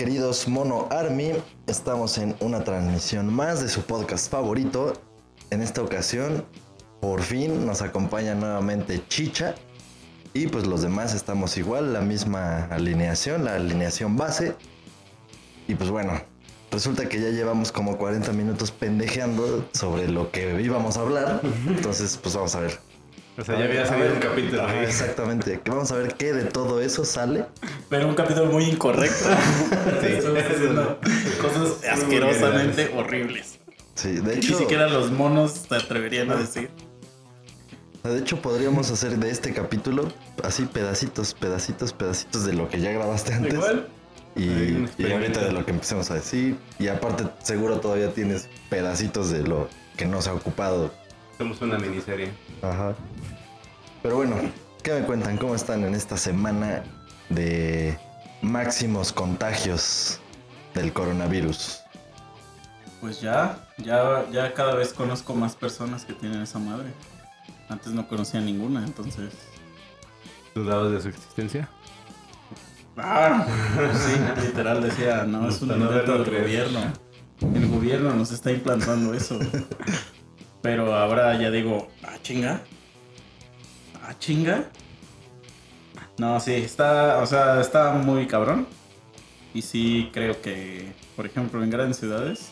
queridos Mono Army? Estamos en una transmisión más de su podcast favorito. En esta ocasión, por fin nos acompaña nuevamente Chicha. Y pues los demás estamos igual, la misma alineación, la alineación base. Y pues bueno, resulta que ya llevamos como 40 minutos pendejeando sobre lo que íbamos a hablar. Entonces, pues vamos a ver. O sea, ya había salido un capítulo. ajá. Exactamente. Que vamos a ver qué de todo eso sale. Pero un capítulo muy incorrecto. Haciendo cosas asquerosamente horribles. Sí, de hecho, Ni siquiera los monos te atreverían a decir. de hecho podríamos hacer de este capítulo así pedacitos, pedacitos, pedacitos de lo que ya grabaste antes. Igual. Y, y ahorita de lo que empecemos a decir. Y aparte seguro todavía tienes pedacitos de lo que no se ha ocupado. Somos una miniserie. Ajá. Pero bueno, ¿qué me cuentan? ¿Cómo están en esta semana de máximos contagios del coronavirus? Pues ya, ya, ya cada vez conozco más personas que tienen esa madre. Antes no conocía ninguna, entonces. ¿Dudabas de su existencia? Ah, sí, literal decía, no, es un invento del creer. gobierno. El gobierno nos está implantando eso. Pero ahora ya digo, ah, chinga. Ah, chinga. No, sí, está, o sea, está muy cabrón. Y sí creo que, por ejemplo, en grandes ciudades,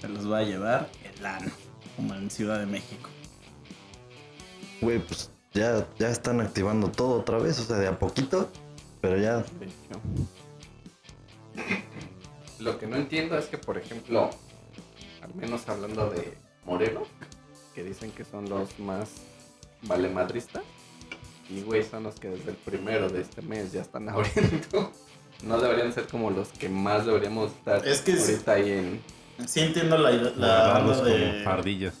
se los va a llevar el ano, como en Ciudad de México. Güey, pues ya, ya están activando todo otra vez, o sea, de a poquito. Pero ya. Lo que no entiendo es que, por ejemplo, al menos hablando de Morelos, que dicen que son los más valemadristas, y güey, son los que desde el primero de este mes ya están abriendo. No deberían ser como los que más deberíamos estar Es que sí. ahorita ahí en. Sí entiendo la, la onda de... como fardillas.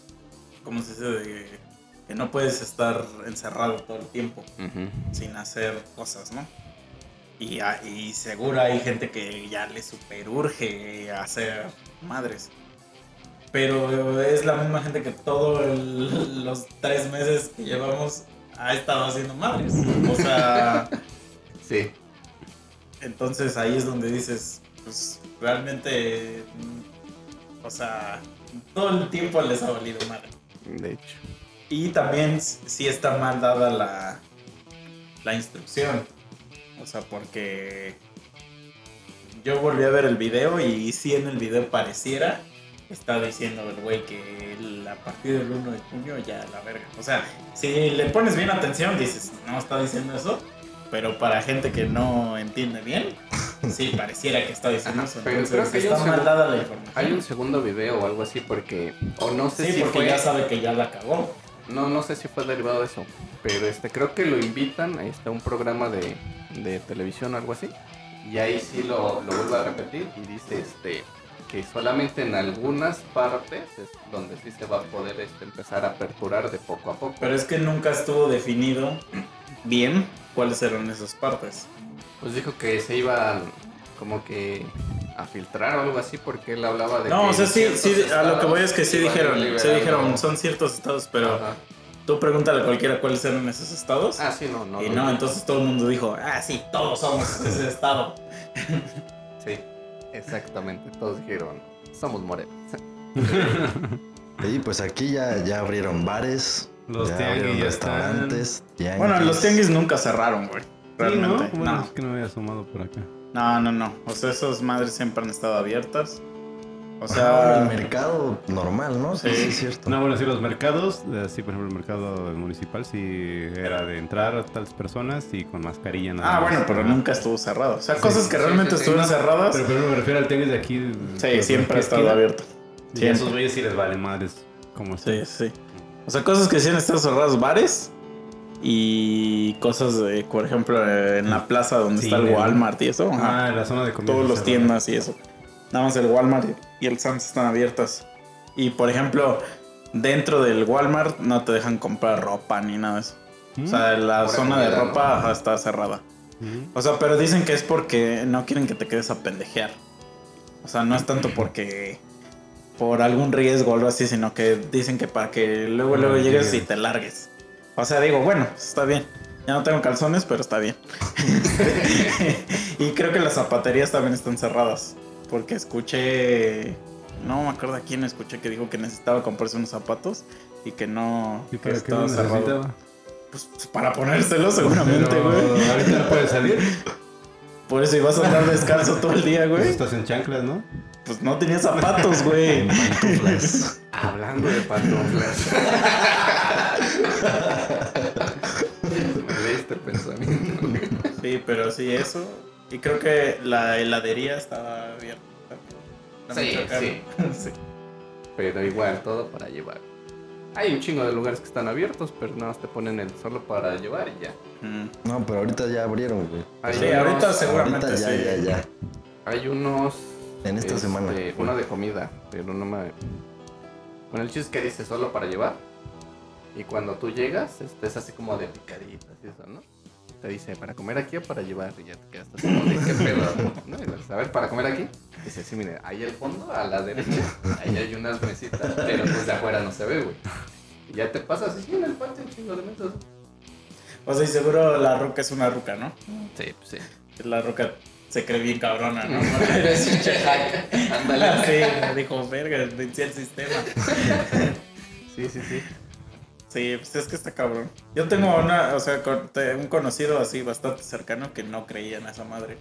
¿Cómo se dice? De que no puedes estar encerrado todo el tiempo. Sin hacer cosas, ¿no? Y, a- y seguro hay gente que ya le superurge hacer madres. Pero es la misma gente que todos los tres meses que llevamos ha estado haciendo madres. O sea, Sí, entonces ahí es donde dices, pues realmente, mm, o sea, todo el tiempo les ha valido madre. de hecho. Y también sí está mal dada la, la instrucción. O sea, porque yo volví a ver el video y sí en el video pareciera está diciendo el güey que el- a partir del 1 de junio ya la verga. O sea, si le pones bien atención dices, no está diciendo eso. Pero para gente que no entiende bien, sí pareciera que está diciendo Ajá, eso. pero Entonces creo que está mal dada la información. Hay un segundo video o algo así porque. O no sé Sí, si porque fue. ya sabe que ya la cagó. No, no sé si fue derivado de eso, pero este creo que lo invitan a un programa de, de televisión o algo así, y ahí sí lo, lo vuelve a repetir y dice este que solamente en algunas partes es donde sí se va a poder este, empezar a aperturar de poco a poco. Pero es que nunca estuvo definido bien cuáles eran esas partes. Pues dijo que se iban como que a filtrar o algo así porque él hablaba de No, que o sea, sí, sí, a lo que voy es que sí dijeron, sí liberando- dijeron, son ciertos estados, pero Ajá. tú pregúntale a cualquiera cuáles eran esos estados. Ah, sí, no, no. y no, no, entonces todo el mundo dijo, ah, sí, todos somos ese estado. Sí, exactamente, todos dijeron, somos morenos. Y pues aquí ya, ya abrieron bares, Los ya tianguis abrieron ya están. restaurantes, tianguis. Bueno, los tianguis nunca cerraron, güey. Sí, Realmente. ¿no? Bueno, no. es que no había asomado por acá. no, no, no. O sea, esas madres siempre han estado abiertas. O sea, el mercado normal, ¿no? Sí, Sí. sí, es cierto. No, bueno, sí, los mercados, eh, sí, por ejemplo, el mercado municipal sí era de entrar a tales personas y con mascarilla nada ah, más. bueno, pero nunca estuvo cerrado. O sea, cosas que sí, realmente sí, sí, estuvieron cerradas. Pero, pero me refiero al tianguis de aquí. sí, siempre ha ¿qué estado abierto. Y a esos güeyes sí les vale madres como Sí, sí. O sea, cosas que sí han estado cerradas, bares, y cosas de, por ejemplo, eh, en la plaza donde Sí, está el. Walmart y eso. ajá. Ah, la zona de comida. todos los cerrada. tiendas y eso. Nada más el Walmart y el Sam's están abiertas. Y por ejemplo, dentro del Walmart no te dejan comprar ropa ni nada de eso. O sea, la Pura zona de ropa está cerrada. Mm. O sea, pero dicen que es porque no quieren que te quedes a pendejear. O sea, no es tanto porque por algún riesgo o algo así, sino que dicen que para que luego luego llegues y te largues. O sea, digo, bueno, está bien. Ya no tengo calzones, pero está bien. y creo que las zapaterías también están cerradas. Porque escuché. No me acuerdo a quién escuché que dijo que necesitaba comprarse unos zapatos y que no. ¿Y que para qué lo estaba cerrado. necesitaba? Pues para ponérselos, seguramente, güey. ahorita no puedes salir. Por eso ibas a andar descalzo todo el día, Pues güey. estás en chanclas, ¿no? Pues no tenía zapatos, güey. Pantuflas. Hablando de pantuflas. Me leíste el pensamiento. Sí, pero sí, eso. Y creo que la heladería estaba abierta. Sí, sí. sí. Pero igual, todo para llevar. Hay un chingo de lugares que están abiertos, pero nada más te ponen el solo para llevar y ya. Mm. No, pero ahorita ya abrieron, güey. Hay Sí, unos- ahorita seguramente Ahorita ya, sí. ya, ya. Hay unos. En esta este, semana. Uno de comida, pero no me. Bueno, el chiste es que dice solo para llevar. Y cuando tú llegas, este, es así como de picaditas y eso, ¿no? Te dice, ¿para comer aquí o para llevar? Y ya te quedas así como de qué pedo, ¿no? Y dices, a ver, ¿para comer aquí? Dice, sí, mire, ahí al fondo, a la derecha, ahí hay unas mesitas, pero pues de afuera no se ve, güey. Y ya te pasas así en el patio, un chingo de mesas. O sea, y seguro la ruca es una ruca, ¿no? Sí, pues sí. La ruca se cree bien cabrona, ¿no? Sí, che, hack. Ándale. sí, dijo, verga, vencí el sistema. Sí, sí, sí. Sí, pues es que está cabrón. Yo tengo una, o sea, con- te- un conocido así bastante cercano que no creía en esa madre.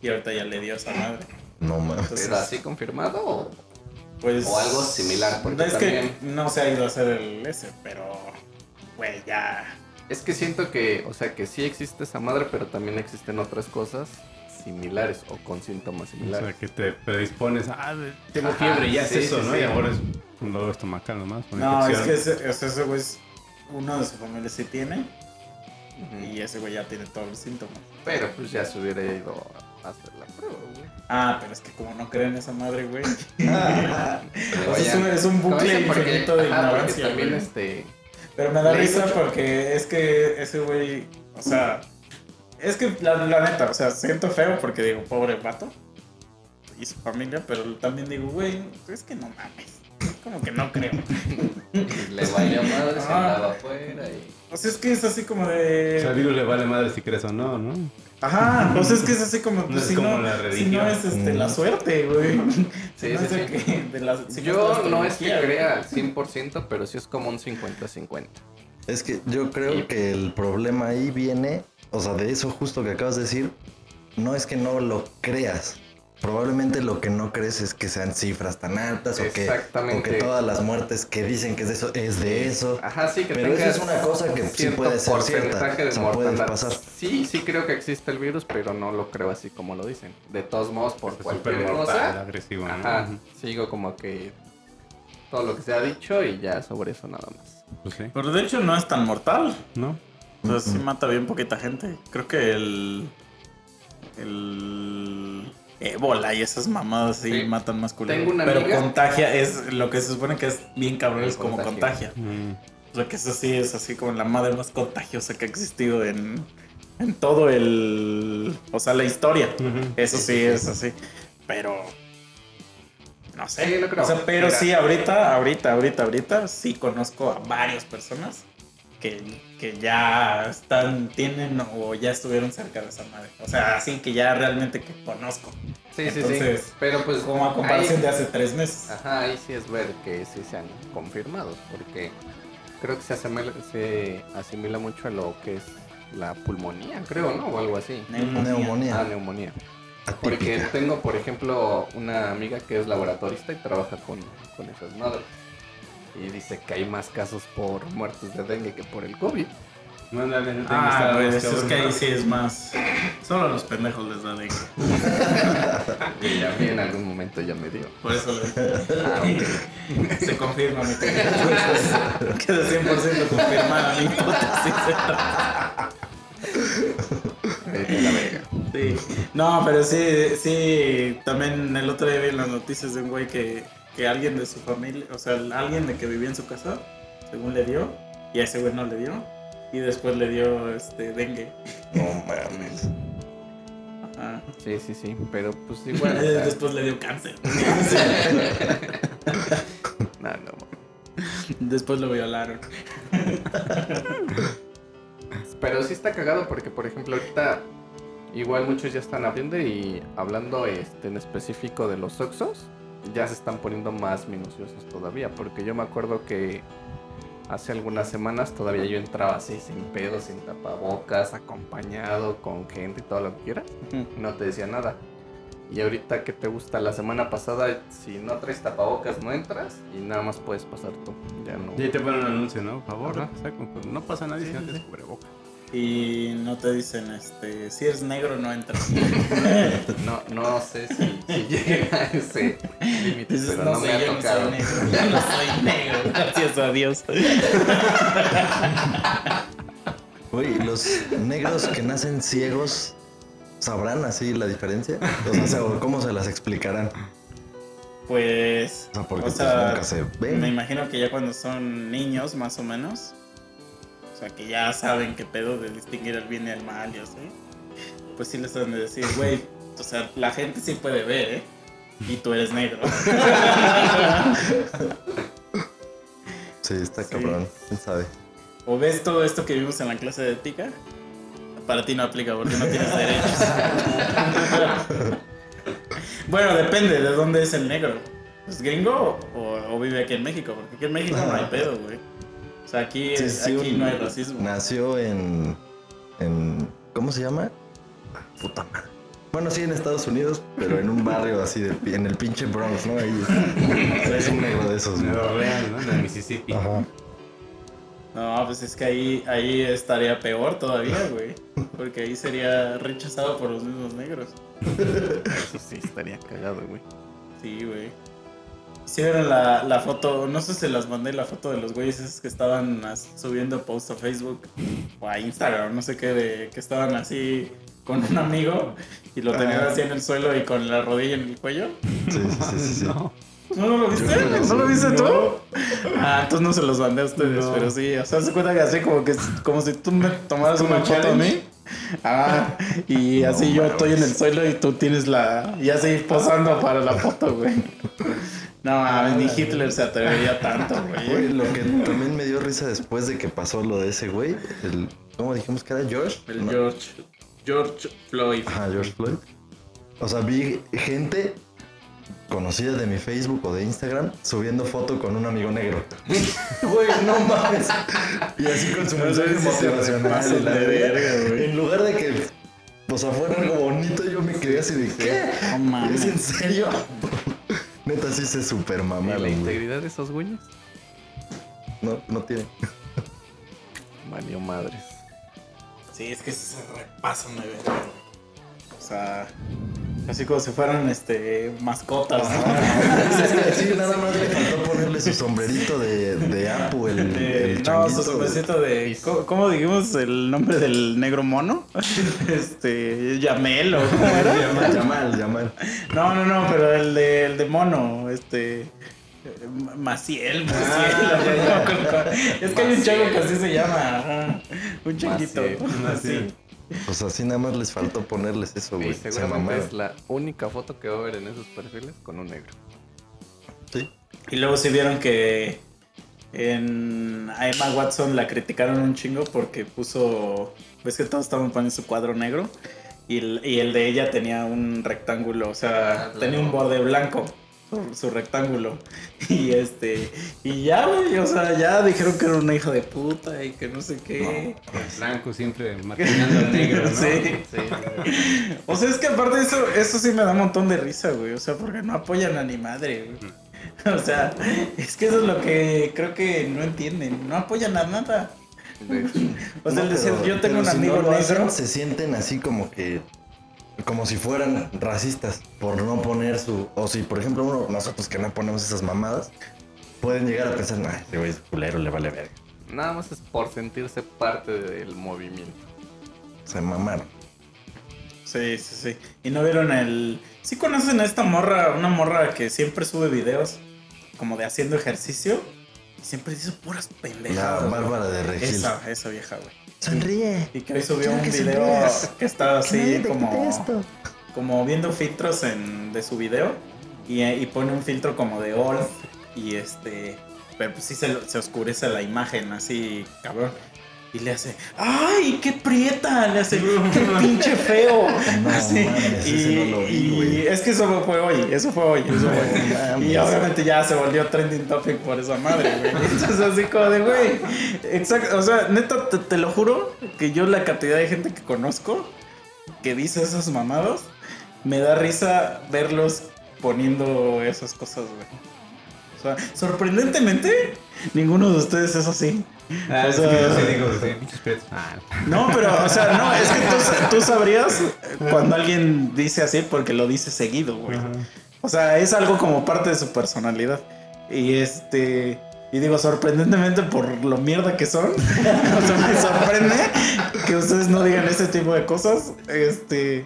Y ahorita ya le dio esa madre. No mames. ¿Pero así confirmado o...? pues, o algo similar, porque no es también- que no se ha ido a hacer el S, pero, güey, ya. Es que siento que, o sea, que sí existe esa madre, pero también existen otras cosas similares o con síntomas O sea, similares. que te predispones. Ah, tengo Ajá, fiebre, ya sí, es eso, sí, ¿no? sí. Y ahora es un dolor estomacal nomás. una No, es que ese, ese, ese güey es uno de su familia sí tiene y ese güey ya tiene todos los síntomas. Pero pues ya se hubiera ido a hacer la prueba, güey. Ah, pero es que como no creen esa madre, güey. Pero O sea, es un- es bucle infinito de ajá, ignorancia, también güey. este... Pero me da risa porque es que ese güey, o sea, es que la, la neta, o sea, siento feo porque digo, pobre vato y su familia, pero también digo, güey, es que no mames, como que no creo. Le valía madre, se Ah. andaba afuera y... O sea, es que es así como O sea, de... virus le vale madre si crees o no, ¿no? Ajá, o sea, es que es así como, pues, es si, como no, la si no es este, la suerte, güey. Sí, Si no sí, que- de la- si Yo no es que crea al 100%, pero sí es como un 50-50. Es que yo creo Y- que el problema ahí viene, o sea, de eso justo que acabas de decir, no es que no lo creas. Probablemente lo que no crees es que sean cifras tan altas o que, o que todas las muertes que dicen que es de eso es de eso. Ajá, sí, que Pero eso tengas es una cosa que sí puede ser cierta. de O sea, puede mortandad. pasar. Sí, sí creo que existe el virus, pero no lo creo así como lo dicen. De todos modos, por Es súper cualquier mortal, cosa, agresivo, ¿no? ajá, sigo como que todo lo que se ha dicho y ya sobre eso nada más. Pues sí, Pero de hecho no es tan mortal. ¿no? O sea, sí mata bien poquita gente. Creo que el. El. Ébola y esas mamadas sí, Sí. matan más culero. Tengo una Pero amiga- contagia, es lo que se supone que es bien cabrón, es como contagia. Mm. O sea, que eso sí es así como la madre más contagiosa que ha existido en, en todo el. O sea, la historia. Eso sí es así. Pero. No sé. Sí, no creo. O sea, pero Mira. sí, ahorita, ahorita, ahorita, ahorita, sí conozco a varias personas que, que ya están, tienen o ya estuvieron cerca de esa madre. O sea, así que ya realmente que conozco. Sí, sí, Entonces, sí. Pero pues Como a comparación ahí- de hace tres meses. Ajá, ahí sí es ver que sí se han confirmado, porque creo que se asimila, se asimila mucho a lo que es la pulmonía, creo, ¿no? O algo así. Neumonía. Neumonía. Ah, neumonía. Porque tengo, por ejemplo, una amiga que es laboratorista y trabaja con, con esas madres. Y dice que hay más casos por muertes de dengue que por el COVID. Mándale, no te Ah, gustan pues es que ahí sí es más. Solo a los pendejos les da dengue. Y a mí en algún momento ya me dio. Por eso le Se confirma mi teoría. Queda 100% confirmada mi hipótesis. La. Sí. No, pero sí, sí. También el otro día vi las noticias de un güey que, que alguien de su familia, o sea, alguien de que vivía en su casa, según le dio, y a ese güey no le dio. Y después le dio este dengue. No mames. Ajá. Sí, sí, sí. Pero pues igual. o sea, Después le dio cáncer. no, no. Después lo violaron. Pero sí está cagado porque, por ejemplo, ahorita igual muchos ya están abriendo y hablando este, en específico de los Oxos, ya se están poniendo más minuciosos todavía. Porque yo me acuerdo que hace algunas semanas todavía yo entraba así sin pedos, sin tapabocas, acompañado con gente y todo lo que quieras. No te decía nada. Y ahorita que te gusta, la semana pasada, si no traes tapabocas, no entras y nada más puedes pasar tú. Ya no. Y te ponen un anuncio, ¿no? Por favor, pues, no pasa nadie si no Sí, te cubreboca. Y no te dicen, este, si eres negro no entras. No, no sé si, si llega a ese límite, Dices, pero no, sé, me ha yo no tocado. soy negro. Yo no soy negro, gracias a Dios. Güey, los negros que nacen ciegos sabrán así la diferencia. O sea, ¿cómo se las explicarán? Pues, O sea, porque o pues, sea, nunca se me ven. imagino que ya cuando son niños, más o menos, sea, que ya saben qué pedo de distinguir el bien y el mal y así, pues sí les han de decir, güey, o sea, la gente sí puede ver, ¿eh? Y tú eres negro. Sí, está Sí. cabrón. ¿Quién sabe? ¿O ves todo esto que vimos en la clase de ética? Para ti no aplica porque no tienes derechos. bueno, depende de dónde es el negro. ¿Es gringo o, o vive aquí en México? Porque aquí en México no hay pedo, güey. Sea, aquí, Sí, sí, aquí un- no hay racismo. Nació en, en. ¿Cómo se llama? Puta madre. Bueno, sí, en Estados Unidos, pero en un barrio así, de, en el pinche Bronx, ¿no? Ahí es un negro de esos, güey. Nueva Orleans, ¿no? En Mississippi. Ajá. No, pues es que ahí, ahí estaría peor todavía, güey. Porque ahí sería rechazado por los mismos negros. Eso sí, estaría cagado, güey. Sí, güey. Sí vieron la, la foto, no sé si las mandé la foto de los güeyes esos que estaban as- subiendo post a Facebook o a Instagram, no sé qué, de que estaban así con un amigo y lo tenían Ah. así en el suelo y con la rodilla en el cuello. Sí, sí, sí, sí. sí. No. ¿No, lo viste? ¿No lo viste tú? Ah, entonces no se los mandé a ustedes, No. pero sí, o sea, se cuenta que así como que como si tú me tomaras ¿Es como una foto a challenge? mí. Ah, y así No yo estoy en el suelo y tú tienes la. Y así posando para la foto, güey. No mames, ni Hitler se atrevería tanto, Güey, lo que también me dio risa después de que pasó lo de ese güey, el, ¿cómo dijimos que era George? El No. George. George Floyd. Ajá, George Floyd. O sea, vi gente conocida de mi Facebook o de Instagram subiendo foto con un amigo negro. Güey, no mames. Y así con su No mensaje sé si se motivacional. verga. En lugar de que pues afuera algo bonito, yo me quedé así de ¿qué? No ¿Es en mames. serio? Neta sí se super ¿Y mamaron, la güey. integridad de esos güeyes? No, no tiene. Valió madres. Sí, es que se repasan de güey. O sea, así como si fueran este mascotas. ¿no? Sí, nada más le faltó ponerle su sombrerito de, de Apu, el, Eh, el no, su güey. sombrecito de. ¿cómo, cómo dijimos el nombre del negro mono? Este. Yamel o cómo era? Yamal, Yamal, Yamal. No, no, no, pero el de, el de mono, este. Maciel, Maciel. Ah, no cómo- es que hay un chavo que así se llama. Un changuito. Maciel, Así. Pues así nada más les faltó ponerles eso, güey. Se seguramente es la única foto que va a ver en esos perfiles con un negro. Sí. Y luego sí vieron que en a Emma Watson la criticaron un chingo porque puso. ¿Ves que todos estaban poniendo su cuadro negro? Y el, y el de ella tenía un rectángulo, o sea, Ah, tenía un borde blanco. Su, rectángulo. Y este. Y ya, güey. O sea, ya dijeron que era una hija de puta y que no sé qué. El blanco siempre marginando al negro, ¿no? Sí. Sí, O sea, es que aparte de eso, eso sí me da un montón de risa, güey. O sea, porque no apoyan a ni madre, güey. O sea, es que eso es lo que creo que no entienden. No apoyan a nada. O sea, él No, decía, pero- yo tengo un si amigo no hacen, negro. se sienten así como que. Como si fueran racistas por no poner su. O si, por ejemplo, uno, nosotros que no ponemos esas mamadas, pueden llegar a pensar, ay, este güey es culero, le vale verga. Nada más es por sentirse parte del movimiento. Se mamaron. Sí, sí, sí. Y no vieron el. Sí conocen a esta morra, una morra que siempre sube videos como de haciendo ejercicio. Y siempre dice puras La pendejadas. güey. Bárbara de Regil. Esa, esa vieja, güey. Sonríe. Y que hoy subió Quiero un que video sonrías. que estaba así como, esto. como viendo filtros en, de su video. Y, y pone un filtro como de all. Y este. Pero pues sí se, se oscurece la imagen, así, cabrón. Y le hace, ¡ay, qué prieta! Le hace, ¡qué pinche feo! No Así, mames, y, no vi, es que eso fue hoy, eso fue hoy, eso fue hoy. Y obviamente ya se volvió trending topic por esa madre, güey. Entonces así como de, güey, exacto, o sea, neta, te, te lo juro que yo la cantidad de gente que conozco que dice esas mamadas, me da risa verlos poniendo esas cosas, güey. O sea, sorprendentemente, ninguno de ustedes es así. Ah, O sea- sí digo, sí. Ah, No, pero, o sea, no, es que tú, tú sabrías cuando alguien dice así porque lo dice seguido, güey. O sea, es algo como parte de su personalidad. Y este. Y digo, sorprendentemente por lo mierda que son. o sea, me sorprende que ustedes no digan ese tipo de cosas. Este.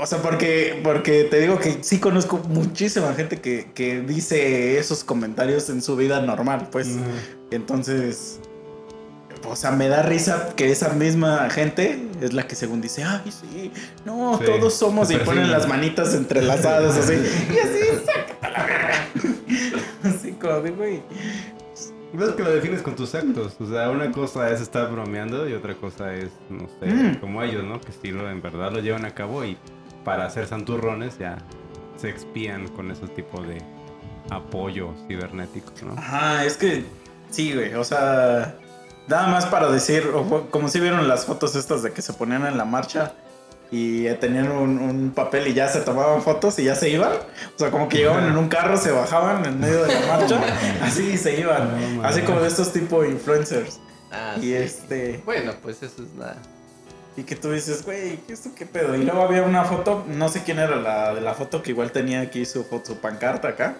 O sea, porque, porque te digo que sí conozco muchísima gente que, que dice esos comentarios en su vida normal, pues. Entonces, o sea, me da risa que esa misma gente es la que según dice, ay, sí, no, Sí, todos somos y ponen las manitas entrelazadas así. y así, sácate la verga. así como de, güey. Ves que lo defines con tus actos. O sea, una cosa es estar bromeando y otra cosa es, no sé, Mm. como ellos, ¿no? Que si lo en verdad lo llevan a cabo y para hacer santurrones ya se expían con ese tipo de apoyo cibernético, ¿no? Ajá, es que sí, güey, o sea, nada más para decir, como si vieron las fotos estas de que se ponían en la marcha y tenían un, un papel y ya se tomaban fotos y ya se iban. O sea, como que llegaban en un carro, se bajaban en medio de la marcha, así se iban. No, así como de estos tipo influencers. Ah, Y sí. este, Bueno, pues eso es la. Y que tú dices, güey, ¿esto qué pedo? Y luego había una foto, no sé quién era la de la foto, que igual tenía aquí su, su pancarta acá.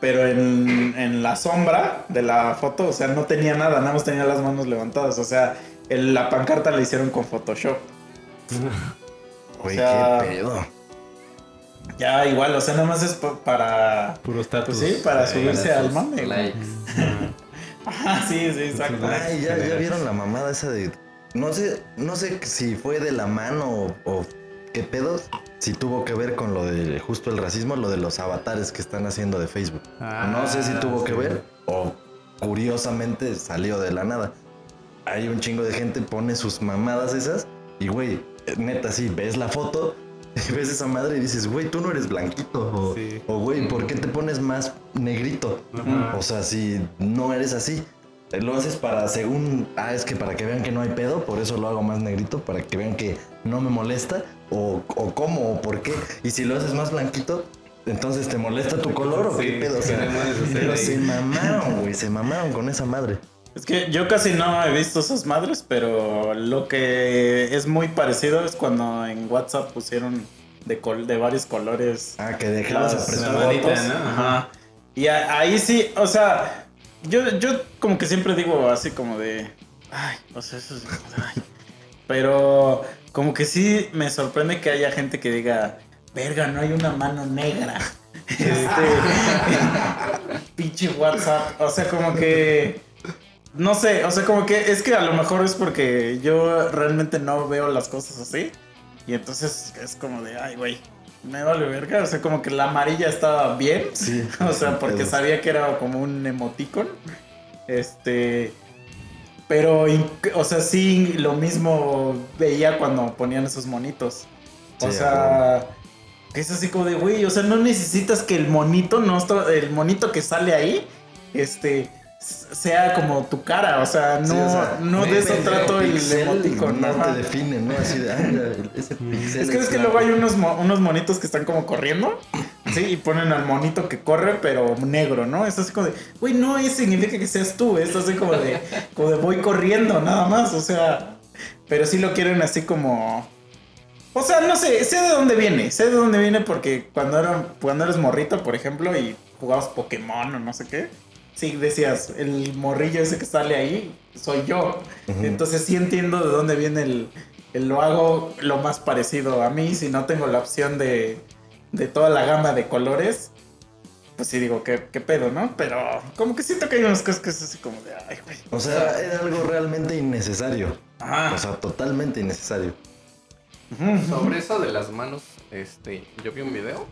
Pero en, en la sombra de la foto, o sea, no tenía nada, nada más tenía las manos levantadas. O sea, el- la pancarta la hicieron con Photoshop. Güey, O sea, qué pedo. Ya igual, o sea, nada más es pa- para... Puro. Pues sí, para eh, subirse al mame, likes. Ajá, sí, sí, exacto. Ay, ya, ya vieron la mamada esa de. No sé, no sé si fue de la mano o, o qué pedos. Si tuvo que ver con lo de justo el racismo, lo de los avatares que están haciendo de Facebook. Ah, no sé si tuvo que ver o curiosamente salió de la nada. Hay un chingo de gente pone sus mamadas esas y güey, neta sí, ves la foto, ves esa madre y dices, güey, tú no eres blanquito o, Sí. o, güey, ¿por qué te pones más negrito? Ajá. O sea, si no eres así, lo haces para según, ah, es que para que vean que no hay pedo, por eso lo hago más negrito, para que vean que no me molesta, o, o cómo, o por qué. Y si lo haces más blanquito, entonces te molesta tu color o Sí, qué pedo. O ¿qué sea, ahí? se mamaron, güey, se mamaron con esa madre. Es que yo casi no he visto esas madres, pero lo que es muy parecido es cuando en WhatsApp pusieron de, col- de varios colores Ah, que dejabas apretar. ¿no? Ajá. Y ahí sí, o sea, yo, yo como que siempre digo así como de, ay, o sea, eso es, ay. Pero como que sí me sorprende que haya gente que diga, verga, no hay una mano negra. Este, pinche WhatsApp, o sea, como que... No sé, o sea, como que es que a lo mejor es porque yo realmente no veo las cosas así. Y entonces es como de, ay, güey, me vale verga. O sea, como que la amarilla estaba bien. Sí. O sea, porque pedos. sabía que era como un emoticon. Este. Pero, o sea, sí, lo mismo veía cuando ponían esos monitos. O Sí, sea, que es así como de, güey, o sea, no necesitas que el monito, no, el monito que sale ahí, este, sea como tu cara. O sea, no, Sí, o sea, no de eso trato el emoticon. No te definen, ¿no? Así de, mira, ese pixel. Es que ves que luego hay unos, mo- unos monitos que están como corriendo. Sí, y ponen al monito que corre, pero negro, ¿no? Es así como de, güey, no es significa que seas tú, es así como de, como de voy corriendo, nada más, o sea, pero sí lo quieren así como... O sea, no sé, sé de dónde viene, sé de dónde viene porque cuando, era, cuando eres morrito, por ejemplo, y jugabas Pokémon o no sé qué, sí decías, el morrillo ese que sale ahí, soy yo. Entonces sí entiendo de dónde viene el, el lo hago lo más parecido a mí, si no tengo la opción de, de toda la gama de colores, pues sí digo, ¿qué, qué pedo, ¿no? Pero como que siento que hay unas cosas que es así como de, ay, güey. O sea, era algo realmente innecesario. Ajá. O sea, totalmente innecesario. Sobre eso de las manos, este, yo vi un video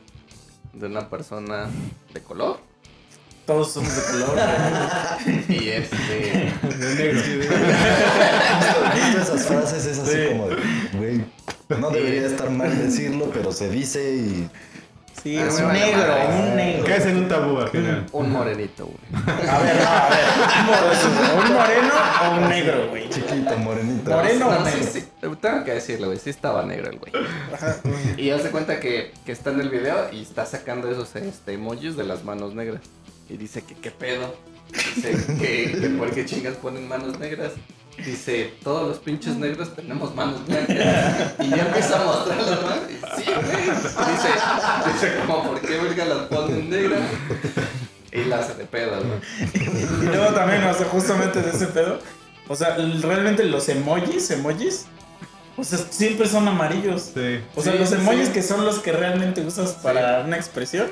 de una persona de color Todos somos de color. güey. y este Justo esas frases es así Sí. como de, güey, no debería estar mal decirlo, pero se dice y Sí, Ah, es me un negro, un negro. Caes en un tabú al final. un morenito, güey. A ver, no, a ver. ¿un moreno- ¿Un moreno o un negro, güey? chiquito, morenito. Moreno. No, o sí, negro? sí, tengo que decirlo, güey, sí estaba negro el güey. Y hace cuenta que, que está en el video y está sacando esos este, emojis de las manos negras. Y dice que qué pedo. Dice que, que por qué chingas ponen manos negras. Dice, todos los pinches negros tenemos manos blancas. Y ya empieza a mostrar las manos. Y sí, güey. Dice, dice como, ¿por qué verga las ponen negras? Y la hace de pedo, güey. Y luego también, o sea, justamente de ese pedo. O sea, realmente los emojis, emojis, o sea, siempre son amarillos. Sí. O sea, Sí, los emojis sí. que son los que realmente usas para una expresión.